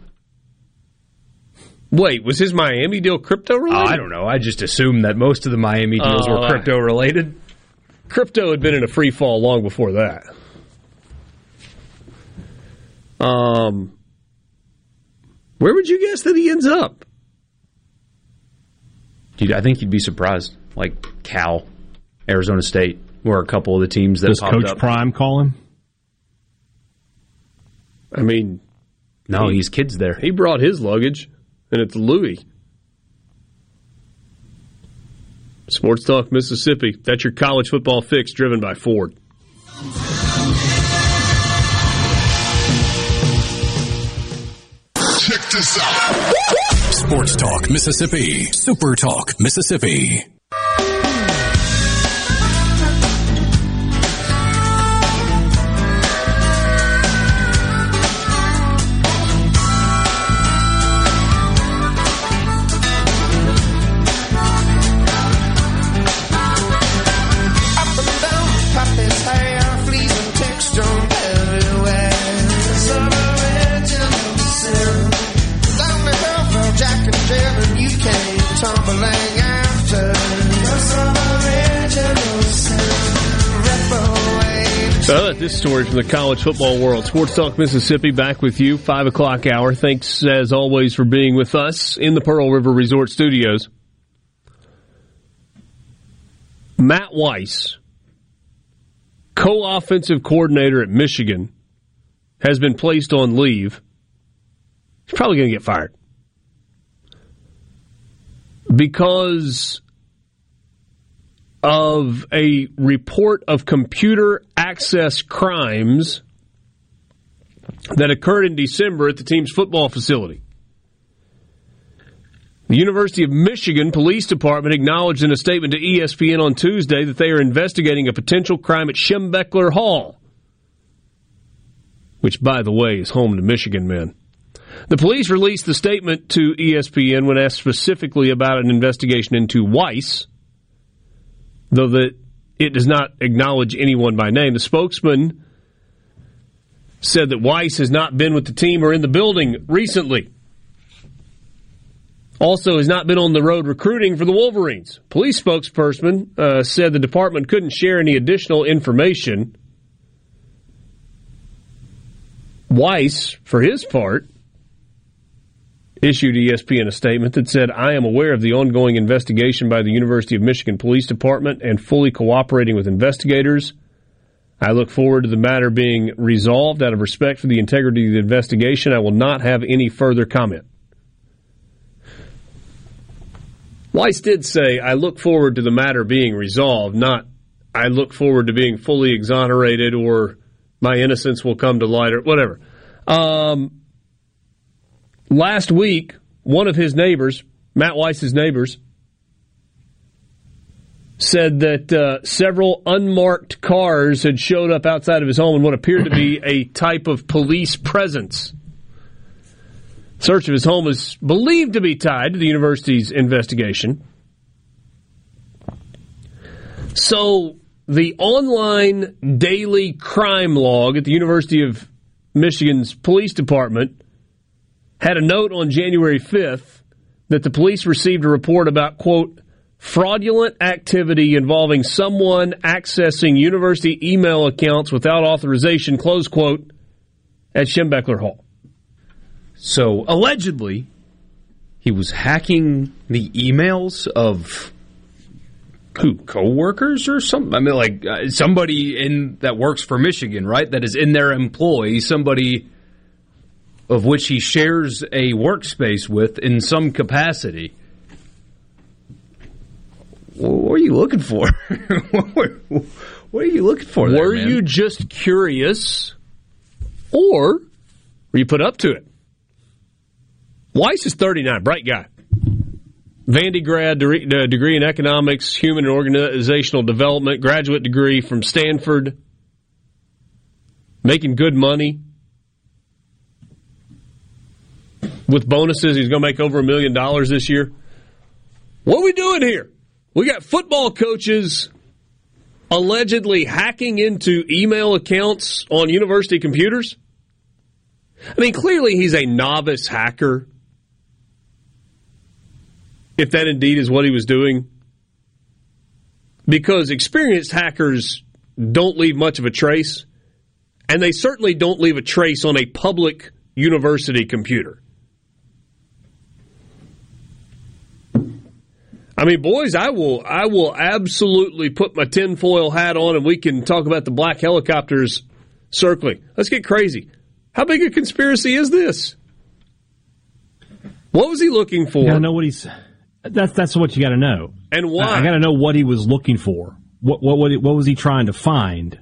Wait, was his Miami deal crypto related? I don't know. I just assumed that most of the Miami deals uh, were crypto related. Crypto had been in a free fall long before that. Um, where would you guess that he ends up? Dude, I think you'd be surprised. Like Cal, Arizona State, were a couple of the teams that does Coach up. Prime call him? I mean, no, he, he's kids there. He brought his luggage, and it's Louis. Sports Talk Mississippi. That's your college football fix, driven by Ford. Check this out. Sports Talk Mississippi. Super Talk Mississippi. This story from the college football world. Sports Talk Mississippi back with you, 5 o'clock hour. Thanks, as always, for being with us in the Pearl River Resort Studios. Matt Weiss, co offensive coordinator at Michigan, has been placed on leave. He's probably going to get fired. Because of a report of computer access crimes that occurred in December at the team's football facility. The University of Michigan Police Department acknowledged in a statement to ESPN on Tuesday that they are investigating a potential crime at Schembechler Hall, which, by the way, is home to Michigan men. The police released the statement to ESPN when asked specifically about an investigation into Weiss, though that it does not acknowledge anyone by name. The spokesman said that Weiss has not been with the team or in the building recently. Also, has not been on the road recruiting for the Wolverines. Police spokesperson uh, said the department couldn't share any additional information. Weiss, for his part, issued ESPN a statement that said, I am aware of the ongoing investigation by the University of Michigan Police Department and fully cooperating with investigators. I look forward to the matter being resolved out of respect for the integrity of the investigation. I will not have any further comment. Weiss did say, I look forward to the matter being resolved, not I look forward to being fully exonerated or my innocence will come to light or whatever. Um, last week, one of his neighbors, Matt Weiss's neighbors, said that uh, several unmarked cars had showed up outside of his home in what appeared to be a type of police presence. Search of his home is believed to be tied to the university's investigation. So, the online daily crime log at the University of Michigan's police department had a note on January 5th that the police received a report about, quote, fraudulent activity involving someone accessing university email accounts without authorization, close quote, at Schembechler Hall. So allegedly, he was hacking the emails of who coworkers or something. I mean, like uh, somebody in that works for Michigan, right? That is in their employ, somebody of which he shares a workspace with in some capacity. What are you looking for? what are you looking for? There, were man? you just curious, or were you put up to it? Weiss is 39, bright guy. Vandy grad, uh, degree in economics, human and organizational development, graduate degree from Stanford, making good money. With bonuses, he's going to make over a million dollars this year. What are we doing here? We got football coaches allegedly hacking into email accounts on university computers. I mean, clearly he's a novice hacker if that indeed is what he was doing. Because experienced hackers don't leave much of a trace, and they certainly don't leave a trace on a public university computer. I mean, boys, I will I will absolutely put my tinfoil hat on and we can talk about the black helicopters circling. Let's get crazy. How big a conspiracy is this? What was he looking for? I know what he's that's that's what you got to know. And why? I, I got to know what he was looking for. What what what, what was he trying to find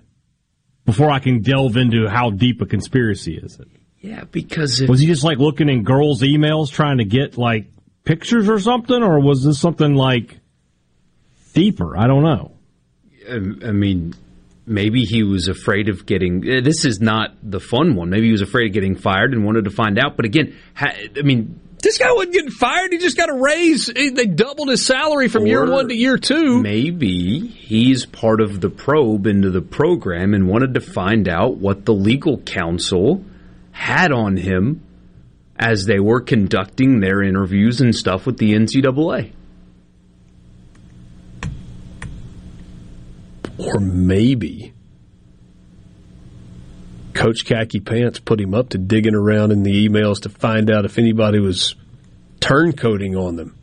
before I can delve into how deep a conspiracy is it? Yeah, because was he just like looking in girls' emails trying to get like pictures or something, or was this something like deeper? I don't know. I mean, maybe he was afraid of getting. Uh, this is not the fun one. Maybe he was afraid of getting fired and wanted to find out. But again, I mean, this guy wasn't getting fired. He just got a raise. They doubled his salary from year one to year two. Maybe he's part of the probe into the program and wanted to find out what the legal counsel had on him as they were conducting their interviews and stuff with the NCAA. Or maybe Coach Khaki Pants put him up to digging around in the emails to find out if anybody was turncoating on them.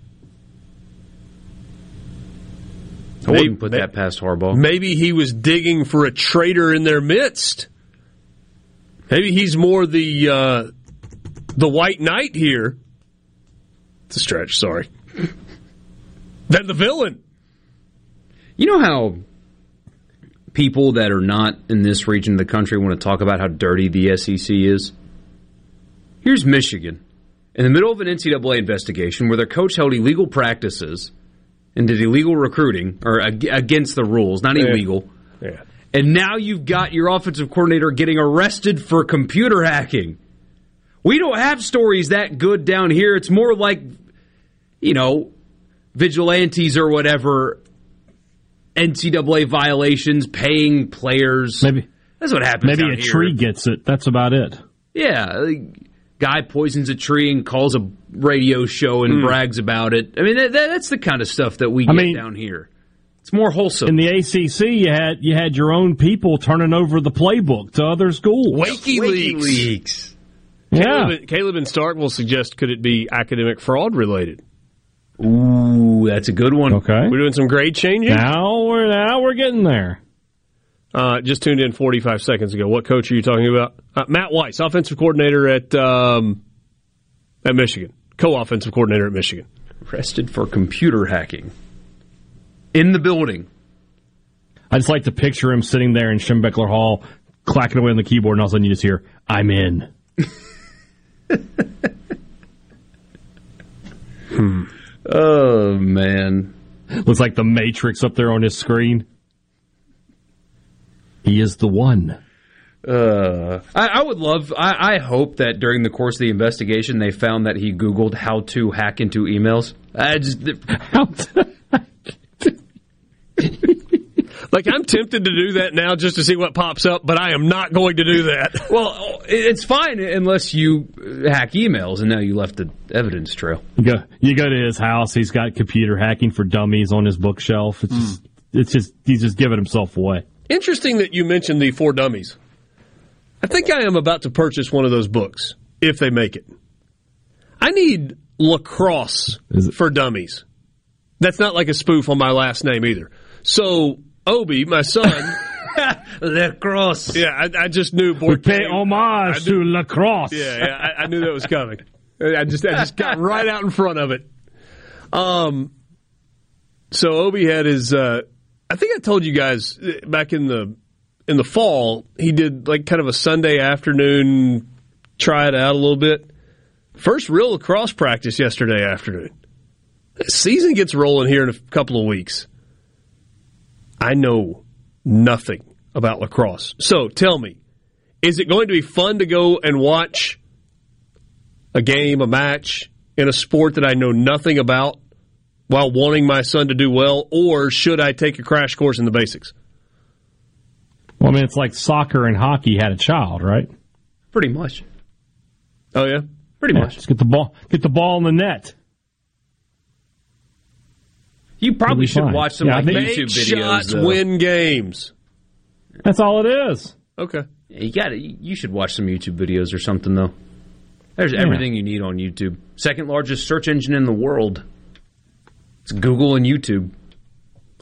I wouldn't put that past Harbaugh. Maybe he was digging for a traitor in their midst. Maybe he's more the uh, the white knight here. It's a stretch, sorry. than the villain. You know how people that are not in this region of the country want to talk about how dirty the SEC is? Here's Michigan in the middle of an NCAA investigation where their coach held illegal practices and did illegal recruiting or against the rules, not illegal. Yeah. And now you've got your offensive coordinator getting arrested for computer hacking. We don't have stories that good down here. It's more like, you know, vigilantes or whatever, NCAA violations, paying players. Maybe that's what happens. Maybe a here. tree gets it. That's about it. Yeah, guy poisons a tree and calls a radio show and mm. brags about it. I mean, that, that's the kind of stuff that we get I mean, down here. It's more wholesome. In the ACC, you had you had your own people turning over the playbook to other schools. WikiLeaks. WikiLeaks. Yeah. Caleb, Caleb and Starkville suggest could it be academic fraud related? Ooh, that's a good one. Okay, we're doing some grade changing. Now we're now we're getting there. Uh, just tuned in 45 seconds ago. What coach are you talking about? Uh, Matt Weiss, offensive coordinator at um, at Michigan, co-offensive coordinator at Michigan. Arrested for computer hacking in the building. I just like to picture him sitting there in Schembechler Hall, clacking away on the keyboard, and all of a sudden you just hear, "I'm in." hmm. Oh man, looks like the Matrix up there on his screen. He is the one. Uh, I, I, would love. I, I, hope that during the course of the investigation, they found that he Googled how to hack into emails. I just how to like I'm tempted to do that now just to see what pops up, but I am not going to do that. well, it's fine unless you hack emails, and now you left the evidence trail. You go, you go to his house. He's got computer hacking for dummies on his bookshelf. It's just, mm. it's just, he's just giving himself away. Interesting that you mentioned the For Dummies. I think I am about to purchase one of those books if they make it. I need lacrosse for dummies. That's not like a spoof on my last name either. So Obi, my son, lacrosse. Yeah, I, I, just knew. We pay homage to lacrosse. Yeah, yeah I, I, knew that was coming. I just, I just got right out in front of it. Um, so Obi had his uh, I think I told you guys uh, back in the in the fall he did like kind of a Sunday afternoon try it out a little bit. First real lacrosse practice yesterday afternoon. season gets rolling here in a couple of weeks. I know nothing about lacrosse. So tell me, is it going to be fun to go and watch a game, a match in a sport that I know nothing about? while wanting my son to do well, or should I take a crash course in the basics? Well, I mean, it's like soccer and hockey had a child, right? Pretty much. Oh yeah, pretty yeah, much. Just get the ball, get the ball in the net. You probably should fine. watch some yeah, like YouTube videos. Shots though. win games. That's all it is. Okay. You got it. You should watch some YouTube videos or something though. There's yeah. everything you need on YouTube. Second largest search engine in the world. It's Google and YouTube.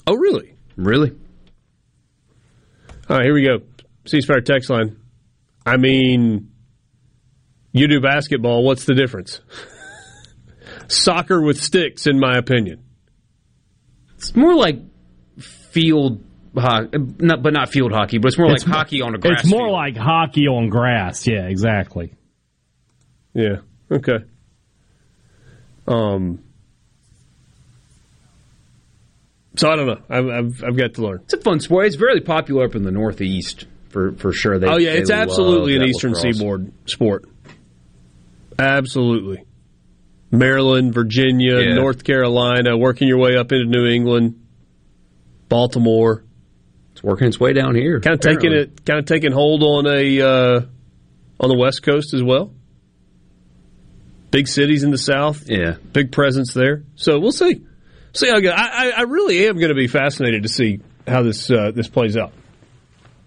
Oh, really? Really? All right, here we go. Ceasefire text line. I mean, you do basketball. What's the difference? Soccer with sticks, in my opinion. It's more like field hockey, not, but not field hockey, but it's more it's like hockey on a grass. It's more field. like hockey on grass. Yeah, exactly. Yeah. Okay. Um, So I don't know. I've, I've, I've got to learn. It's a fun sport. It's very popular up in the Northeast for for sure. They, oh yeah, it's absolutely an Eastern lacrosse. Seaboard sport. Absolutely. Maryland, Virginia, yeah. North Carolina, working your way up into New England, Baltimore. It's working its way down here. Kind of taking it, kind of taking hold on a uh, on the West Coast as well. Big cities in the South, yeah, big presence there. So we'll see see how. I, I really am going to be fascinated to see how this uh, this plays out.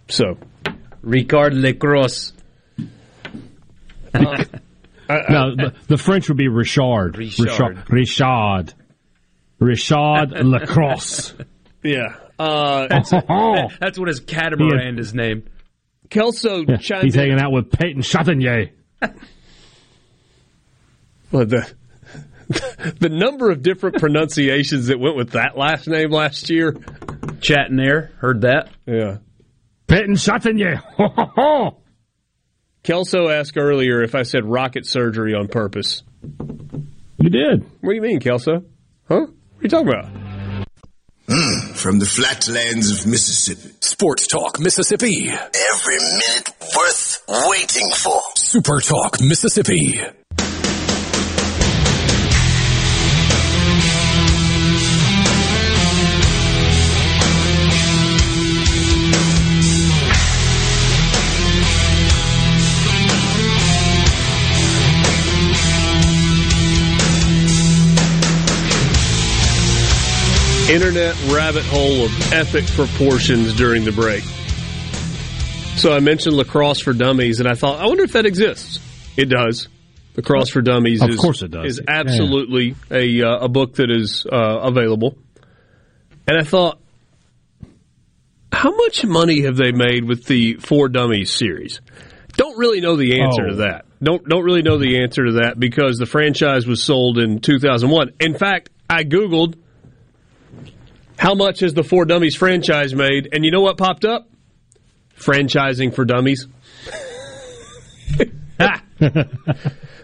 So, Ricard Lacrosse. Uh, no, the, the, French would be Richard. Richard. Richard. Richard, Richard Lacrosse. Yeah. Uh, that's, that's what his catamaran is named. Kelso Yeah, chimed he's in- hanging out with Peyton Chatagnier. Well, the the number of different pronunciations that went with that last name last year. Chatting heard that. Yeah. Peyton Chatagnier. Kelso asked earlier if I said rocket surgery on purpose. You did. What do you mean, Kelso? Huh? What are you talking about? Mm, from the flatlands of Mississippi. Sports Talk Mississippi. Every minute worth waiting for. Super Talk Mississippi. Internet rabbit hole of epic proportions during the break. So I mentioned lacrosse for dummies, and I thought, I wonder if that exists. It does. Lacrosse for Dummies Of is, course it does. is Yeah. absolutely a uh, a book that is uh, available. And I thought, how much money have they made with the For Dummies series? Don't really know the answer Oh. to that. Don't don't really know the answer to that because the franchise was sold in 2001. In fact, I googled how much has the For Dummies franchise made, and you know what popped up? Franchising for Dummies.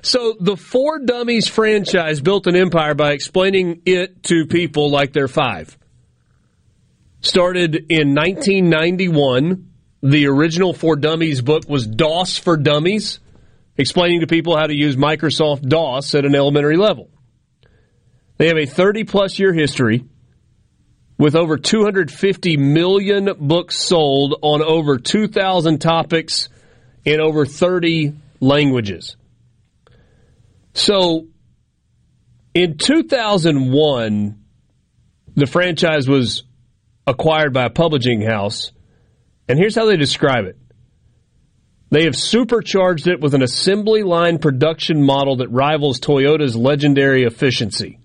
so the For Dummies franchise built an empire by explaining it to people like they're five. Started in 1991. The original For Dummies book was DOS for Dummies, explaining to people how to use Microsoft DOS at an elementary level. They have a 30 plus year history with over 250 million books sold on over 2,000 topics in over 30 languages. So in 2001, the franchise was acquired by a publishing house, and here's how they describe it. They have supercharged it with an assembly line production model that rivals Toyota's legendary efficiency.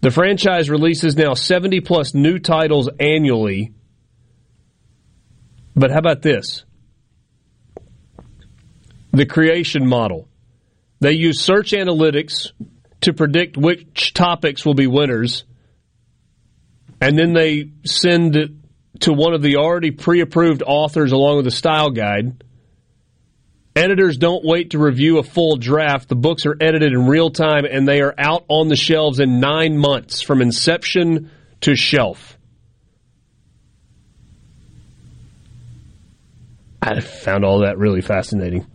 The franchise releases now 70 plus new titles annually. But how about this? The creation model. They use search analytics to predict which topics will be winners, and then they send it to one of the already pre approved authors along with a style guide. Editors don't wait to review a full draft. The books are edited in real time and they are out on the shelves in nine months from inception to shelf. I found all that really fascinating.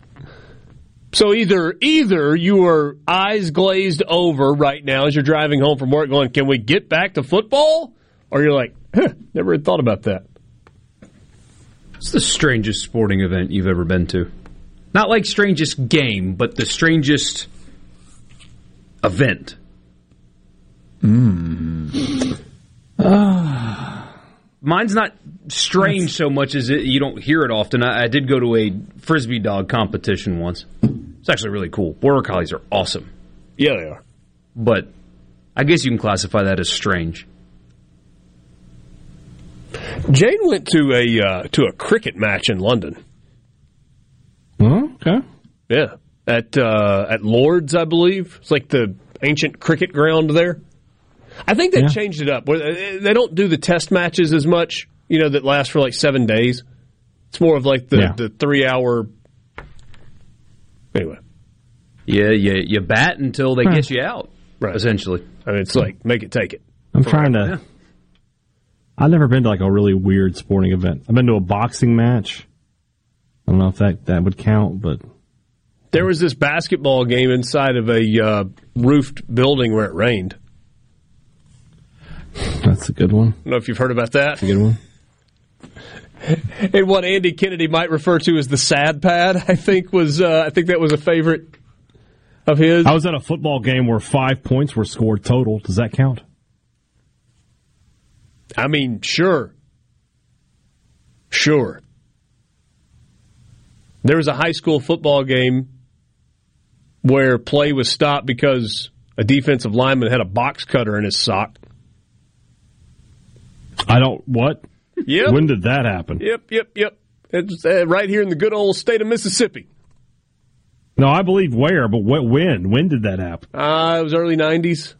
So either either you are eyes glazed over right now as you're driving home from work going, Can we get back to football? Or you're like, huh, never had thought about that. It's the strangest sporting event you've ever been to? Not like strangest game, but the strangest event. Mine's not strange so much as it, you don't hear it often. I, I did go to a frisbee dog competition once. It's actually really cool. Border collies are awesome, Yeah, they are. but I guess you can classify that as strange. Jane went to a uh, to a cricket match in London. Okay. Yeah, at uh, at Lords, I believe. It's like the ancient cricket ground there. I think they Yeah. changed it up. They they don't do the test matches as much. You know, that last for like seven days. It's more of like the Yeah. the three hour. Anyway, Yeah, you, you bat until they Huh. get you out, Right. essentially. I mean, it's like make it take it. I'm trying to. I've never been to like a really weird sporting event. I've been to a boxing match. I don't know if that, that would count, but There was this basketball game inside of a uh, roofed building where it rained. that's a good one. I don't know if you've heard about that. A good one. And what Andy Kennedy might refer to as the sad pad, I think was uh, I think that was a favorite of his. I was at a football game where five points were scored total. Does that count? I mean, sure. Sure. There was a high school football game where play was stopped because a defensive lineman had a box cutter in his sock. I don't. What? Yep. When did that happen? Yep, yep, yep. It's uh, right here in the good old state of Mississippi. No, I believe where, but what, when? When did that happen? Uh, it was early 90s.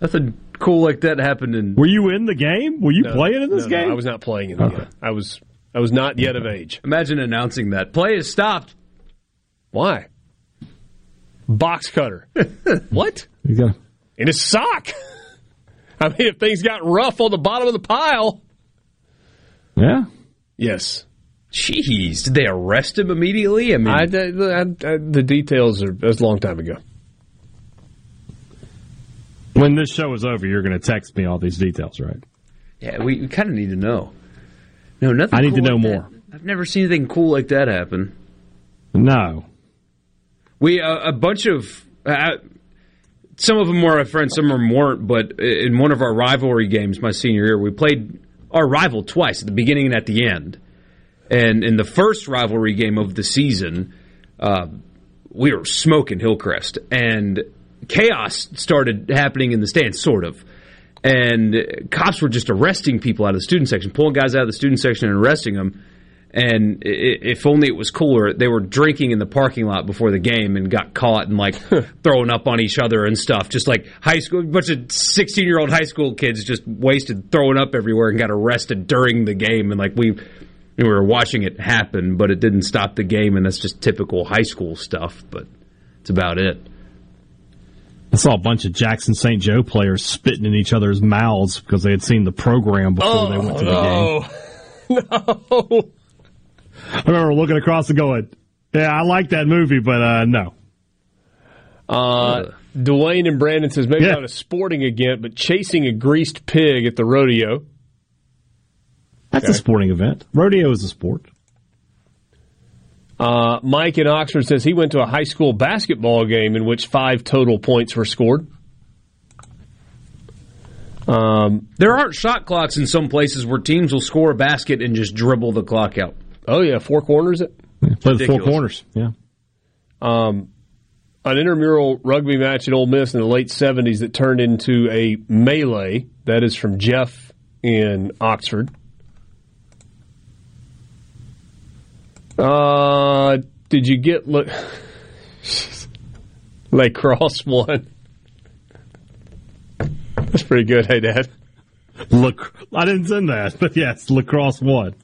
Nothing cool like that happened in. Were you in the game? Were you No, playing in this no, no, game? I was not playing in the Okay. game. I was I was not yet of age. Imagine announcing that play is stopped. Why? Box cutter. what? You got In his sock. I mean, if things got rough on the bottom of the pile. yeah. Yes. Jeez, did they arrest him immediately? I mean, I, I- I- the details are that's a long time ago. When this show is over, you're going to text me all these details, right? yeah, we, we kind of need to know. No, nothing. I need to know like more. that. I've never seen anything cool like that happen. No. We uh, a bunch of uh, some of them were our friends, some of them weren't. But in one of our rivalry games, my senior year, we played our rival twice at the beginning and at the end. And in the first rivalry game of the season, uh, we were smoking Hillcrest, and chaos started happening in the stands, sort of. And cops were just arresting people out of the student section, pulling guys out of the student section and arresting them. And if only it was cooler, they were drinking in the parking lot before the game and got caught and like throwing up on each other and stuff. Just like high school, a bunch of sixteen year old high school kids just wasted, throwing up everywhere and got arrested during the game. And like we, we were watching it happen, but it didn't stop the game. And that's just typical high school stuff. But it's about it. I saw a bunch of Jackson St. Joe players spitting in each other's mouths because they had seen the program before they went to the game. no. I remember looking across and going, "Yeah, I like that movie, but uh, no." Uh, Dwayne and Brandon says maybe Yeah. not a sporting event, but chasing a greased pig at the rodeo. That's a sporting event. Rodeo is a sport. Uh, Mike in Oxford says he went to a high school basketball game in which five total points were scored. Um, There aren't shot clocks in some places where teams will score a basket and just dribble the clock out. oh yeah, four corners. It. Play the four Ridiculous. corners. Yeah. Um, an intramural rugby match at Ole Miss in the late '70s that turned into a melee. That is from Jeff in Oxford. Uh, did you get look? Lacrosse one. That's pretty good. Hey, Dad. Look, I didn't send that, but yes, lacrosse won.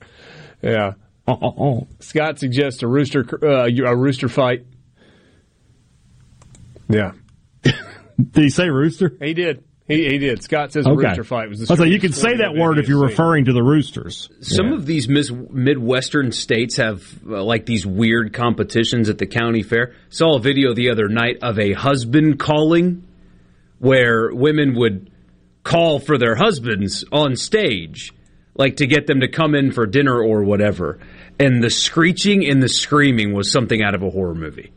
Yeah. Oh, oh, oh. Scott suggests a rooster uh, a rooster fight. Yeah, Did he say rooster? he did. He, he did. Scott says a Okay. rooster fight was the. I was like, you can say that word if you're seen. referring to the roosters. Some of these mis- Midwestern states have uh, like these weird competitions at the county fair. Saw a video the other night of a husband calling where women would call for their husbands on stage, like to get them to come in for dinner or whatever. And the screeching and the screaming was something out of a horror movie.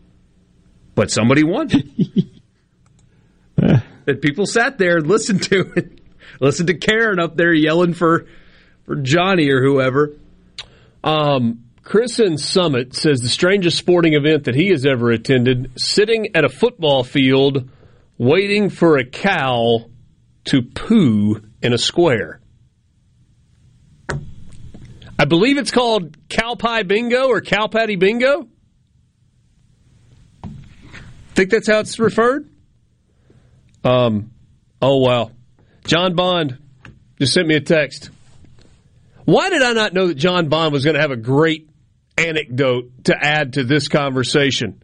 But somebody won. that people sat there and listened to it. Listened to Karen up there yelling for for Johnny or whoever. Um, Chris in Summit says the strangest sporting event that he has ever attended: sitting at a football field, waiting for a cow to poo in a square. I believe it's called cow pie bingo or cow patty bingo. Think that's how it's referred. Um. Oh wow, John Bond just sent me a text. Why did I not know that John Bond was going to have a great anecdote to add to this conversation?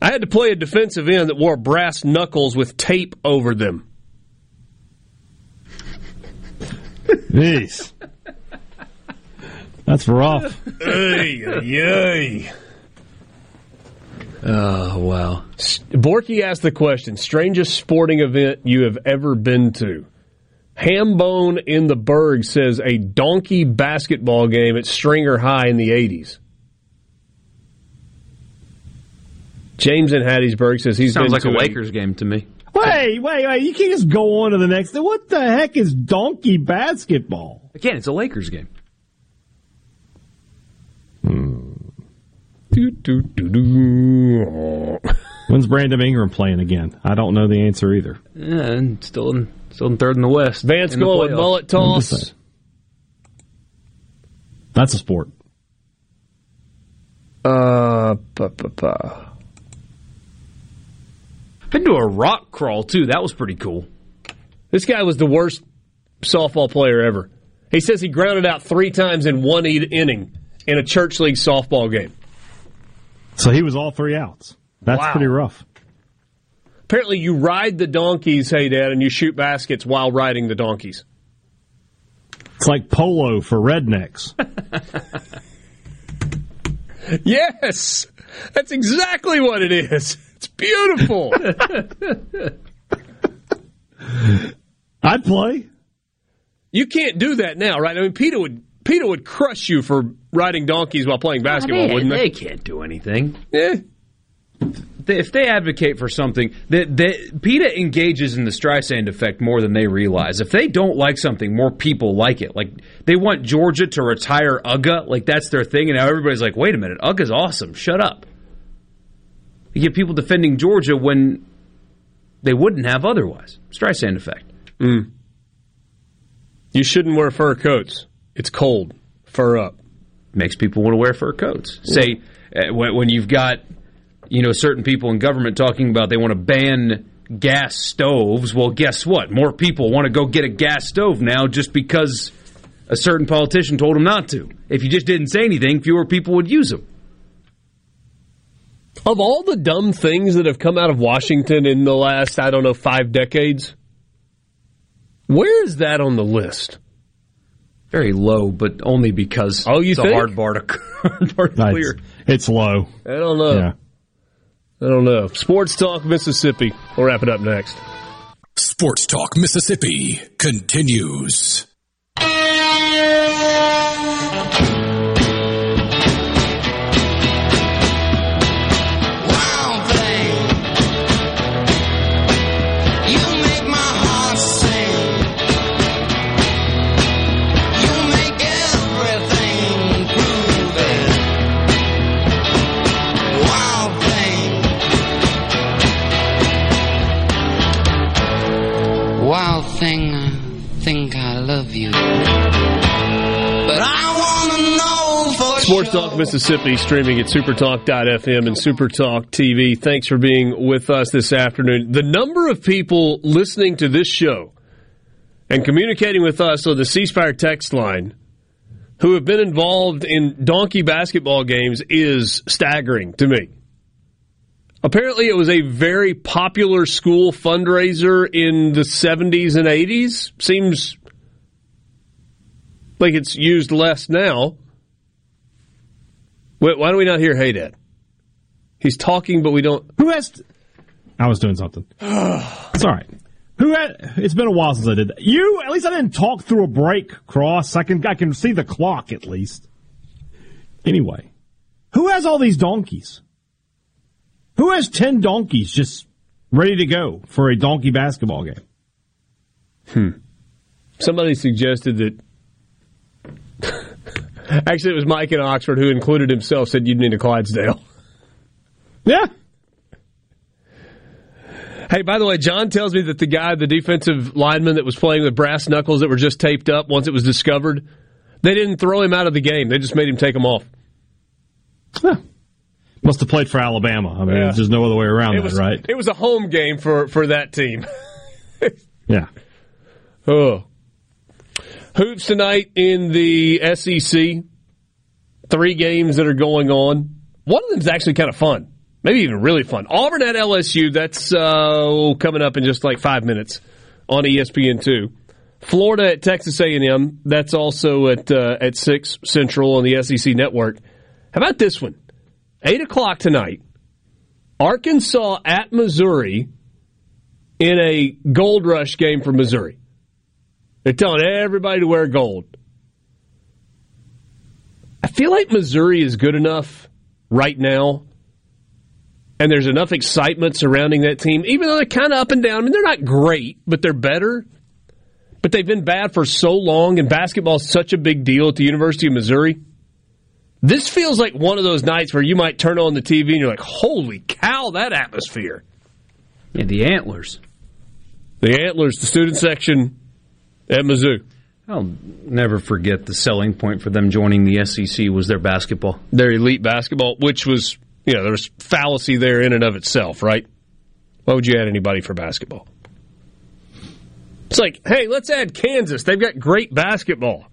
I had to play a defensive end that wore brass knuckles with tape over them. Jeez. That's rough. Ay, ay, ay. Oh wow! Borky asked the question: strangest sporting event you have ever been to? Hambone in the Berg says a donkey basketball game at Stringer High in the '80s. James in Hattiesburg says he's Sounds been like a to Lakers game to me. Wait, wait, wait. You can't just go on to the next. What the heck is donkey basketball? Again, it's a Lakers game. Hmm. Do, do, do, do. When's Brandon Ingram playing again? I don't know the answer either. Yeah, and still in still in third in the West. Vance in going with playoffs. mullet toss. That's a sport. Uh, pa, pa, pa. Been to a rock crawl too. That was pretty cool. This guy was the worst softball player ever. He says he grounded out three times in one e- inning in a church league softball game. So he was all three outs. That's Wow. pretty rough. Apparently, you ride the donkeys, hey Dad, and you shoot baskets while riding the donkeys. It's like polo for rednecks. Yes, that's exactly what it is. It's beautiful. I'd play. you can't do that now, right? I mean, PETA would PETA would crush you for riding donkeys while playing basketball, they, wouldn't they they? can't do anything. Yeah. If they advocate for something, that PETA engages in the Streisand effect more than they realize. If they don't like something, more people like it. Like they want Georgia to retire UGA, like that's their thing, and now everybody's like, "Wait a minute, UGA's awesome. Shut up." You get people defending Georgia when they wouldn't have otherwise. Streisand effect. Mm. You shouldn't wear fur coats. It's cold. Fur up. makes people want to wear fur coats. Say uh, when, when you've got you know certain people in government talking about they want to ban gas stoves. Well, guess what? More people want to go get a gas stove now just because a certain politician told them not to. If you just didn't say anything, fewer people would use them. Of all the dumb things that have come out of Washington in the last, I don't know, five decades, where is that on the list? Very low, but only because Oh, you it's think? a hard bar to, hard bar to It's, clear. it's low. I don't know. Yeah. I don't know. Sports Talk Mississippi. We'll wrap it up next. Sports Talk Mississippi continues. Sports. Talk Mississippi streaming at supertalk.fm and supertalk TV. Thanks for being with us this afternoon. The number of people listening to this show and communicating with us on the ceasefire text line who have been involved in donkey basketball games is staggering to me. Apparently, it was a very popular school fundraiser in the 70s and 80s. Seems like it's used less now. Wait, why do we not hear Hey Dad? He's talking, but we don't. Who has? t- I was doing something. it's all right. Who had? It's been a while since I did that. You at least I didn't talk through a break. Cross. I can I can see the clock at least. Anyway, who has all these donkeys? Who has ten donkeys just ready to go for a donkey basketball game? Hmm. Somebody suggested that. Actually, it was Mike in Oxford who included himself. Said you'd need a Clydesdale. Yeah. Hey, by the way, John tells me that the guy, the defensive lineman that was playing with brass knuckles that were just taped up once it was discovered, they didn't throw him out of the game. They just made him take them off. Must have played for Alabama. I mean, Yeah. there's no other way around It that, was right? It was a home game for for that team. Yeah. Oh. Hoops tonight in the SEC. Three games that are going on. One of them is actually kind of fun. Maybe even really fun. Auburn at LSU. That's uh, coming up in just like five minutes on E ESPN2. Florida at Texas A&M. That's also at uh, at six Central on the SEC network. How about this one? Eight o'clock tonight. Arkansas at Missouri in a gold rush game for Missouri. They're telling everybody to wear gold. I feel like Missouri is good enough right now, and there's enough excitement surrounding that team, even though they're kind of up and down. I mean, they're not great, but they're better. But they've been bad for so long, and basketball is such a big deal at the University of Missouri. This feels like one of those nights where you might turn on the TV and you're like, "Holy cow, that atmosphere!" Yeah, the Antlers. The Antlers, the student section at Mizzou. I'll never forget the selling point for them joining the SEC was their basketball. Their elite basketball, which was, you know, there's fallacy there in and of itself, right? Why would you add anybody for basketball? It's like, hey, let's add Kansas. They've got great basketball.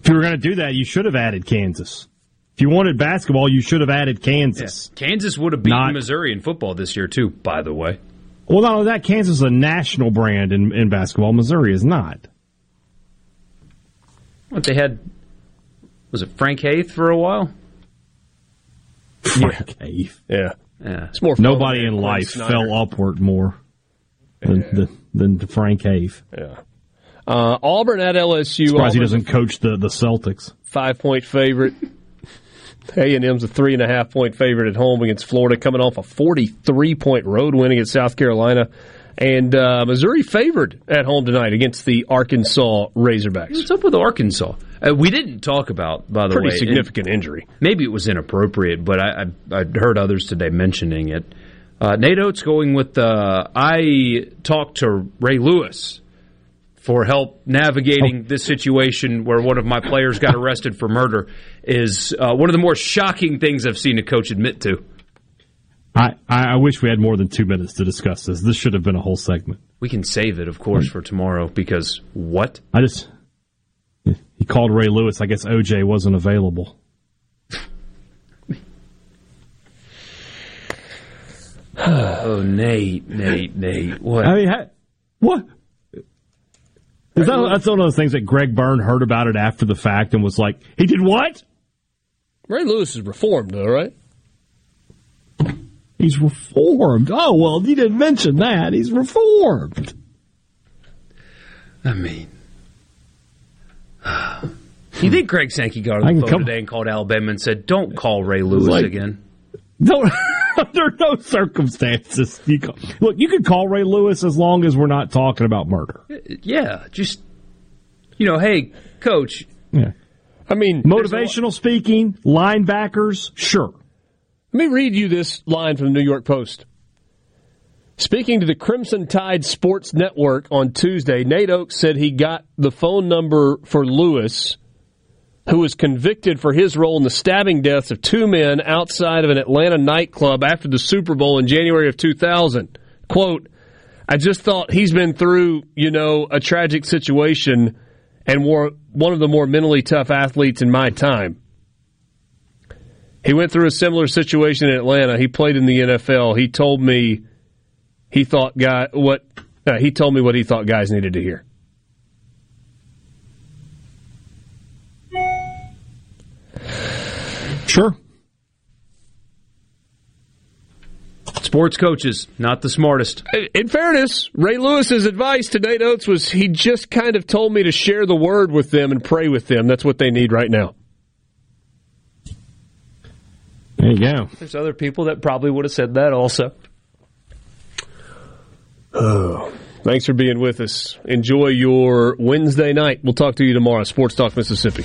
If you were going to do that, you should have added Kansas. If you wanted basketball, you should have added Kansas. Yeah. Kansas would have beaten Not- Missouri in football this year too. By the way, Well, not only that, Kansas is a national brand in, in basketball. Missouri is not. what they had was it Frank Haith for a while? Frank Haith. Yeah. Yeah, It's more Nobody in life Snyder. fell upward more than, than, than Frank Haith. Yeah. Uh, Auburn at LSU. Surprised he Auburn's a doesn't coach the, the Celtics. five point favorite. A and M's a three and a half point favorite at home against Florida, coming off a forty three point road win against South Carolina, and uh, Missouri favored at home tonight against the Arkansas Razorbacks. What's up with Arkansas? Uh, we didn't talk about, by the way. Pretty way, significant injury. maybe it was inappropriate, but I, I, I heard others today mentioning it. Uh, Nate Oats going with, uh, I talked to Ray Lewis for help navigating this situation where one of my players got arrested for murder is uh, one of the more shocking things I've seen a coach admit to. I, I I wish we had more than two minutes to discuss this. This should have been a whole segment. We can save it, of course, for tomorrow because what? I just he called Ray Lewis. I guess OJ wasn't available. Oh, Nate, Nate, Nate. What? I mean, ha- what? Is that, that's one of those things that Greg Byrne heard about it after the fact and was like, he did what? Ray Lewis is reformed, though, right? He's reformed. Oh well, he didn't mention that. He's reformed. I mean, you think Greg Sankey got on the phone come- today and called Alabama and said, "Don't call Ray Lewis like- again." No, under no circumstances. You call, look, you can call Ray Lewis as long as we're not talking about murder. Uh, yeah, just you know, hey, coach, Yeah. I mean, Motivational speaking, linebackers, sure. Let me read you this line from the New York Post. Speaking to the Crimson Tide Sports Network on Tuesday, Nate Oats said he got the phone number for Lewis, who was convicted for his role in the stabbing deaths of two men outside of an Atlanta nightclub after the Super Bowl in January of 2000. Quote, I just thought he's been through, you know, a tragic situation and were one of the more mentally tough athletes in my time. He went through a similar situation in Atlanta. He played in the NFL. He told me he thought guy what uh, he told me what he thought guys needed to hear. Sure. sports coaches not the smartest. Uh, in fairness, Ray Lewis's advice to Nate Oats was he just kind of told me to share the word with them and pray with them. That's what they need right now. There you go. There's other people that probably would have said that also. Oh, thanks for being with us. Enjoy your Wednesday night. We'll talk to you tomorrow. Sports Talk Mississippi.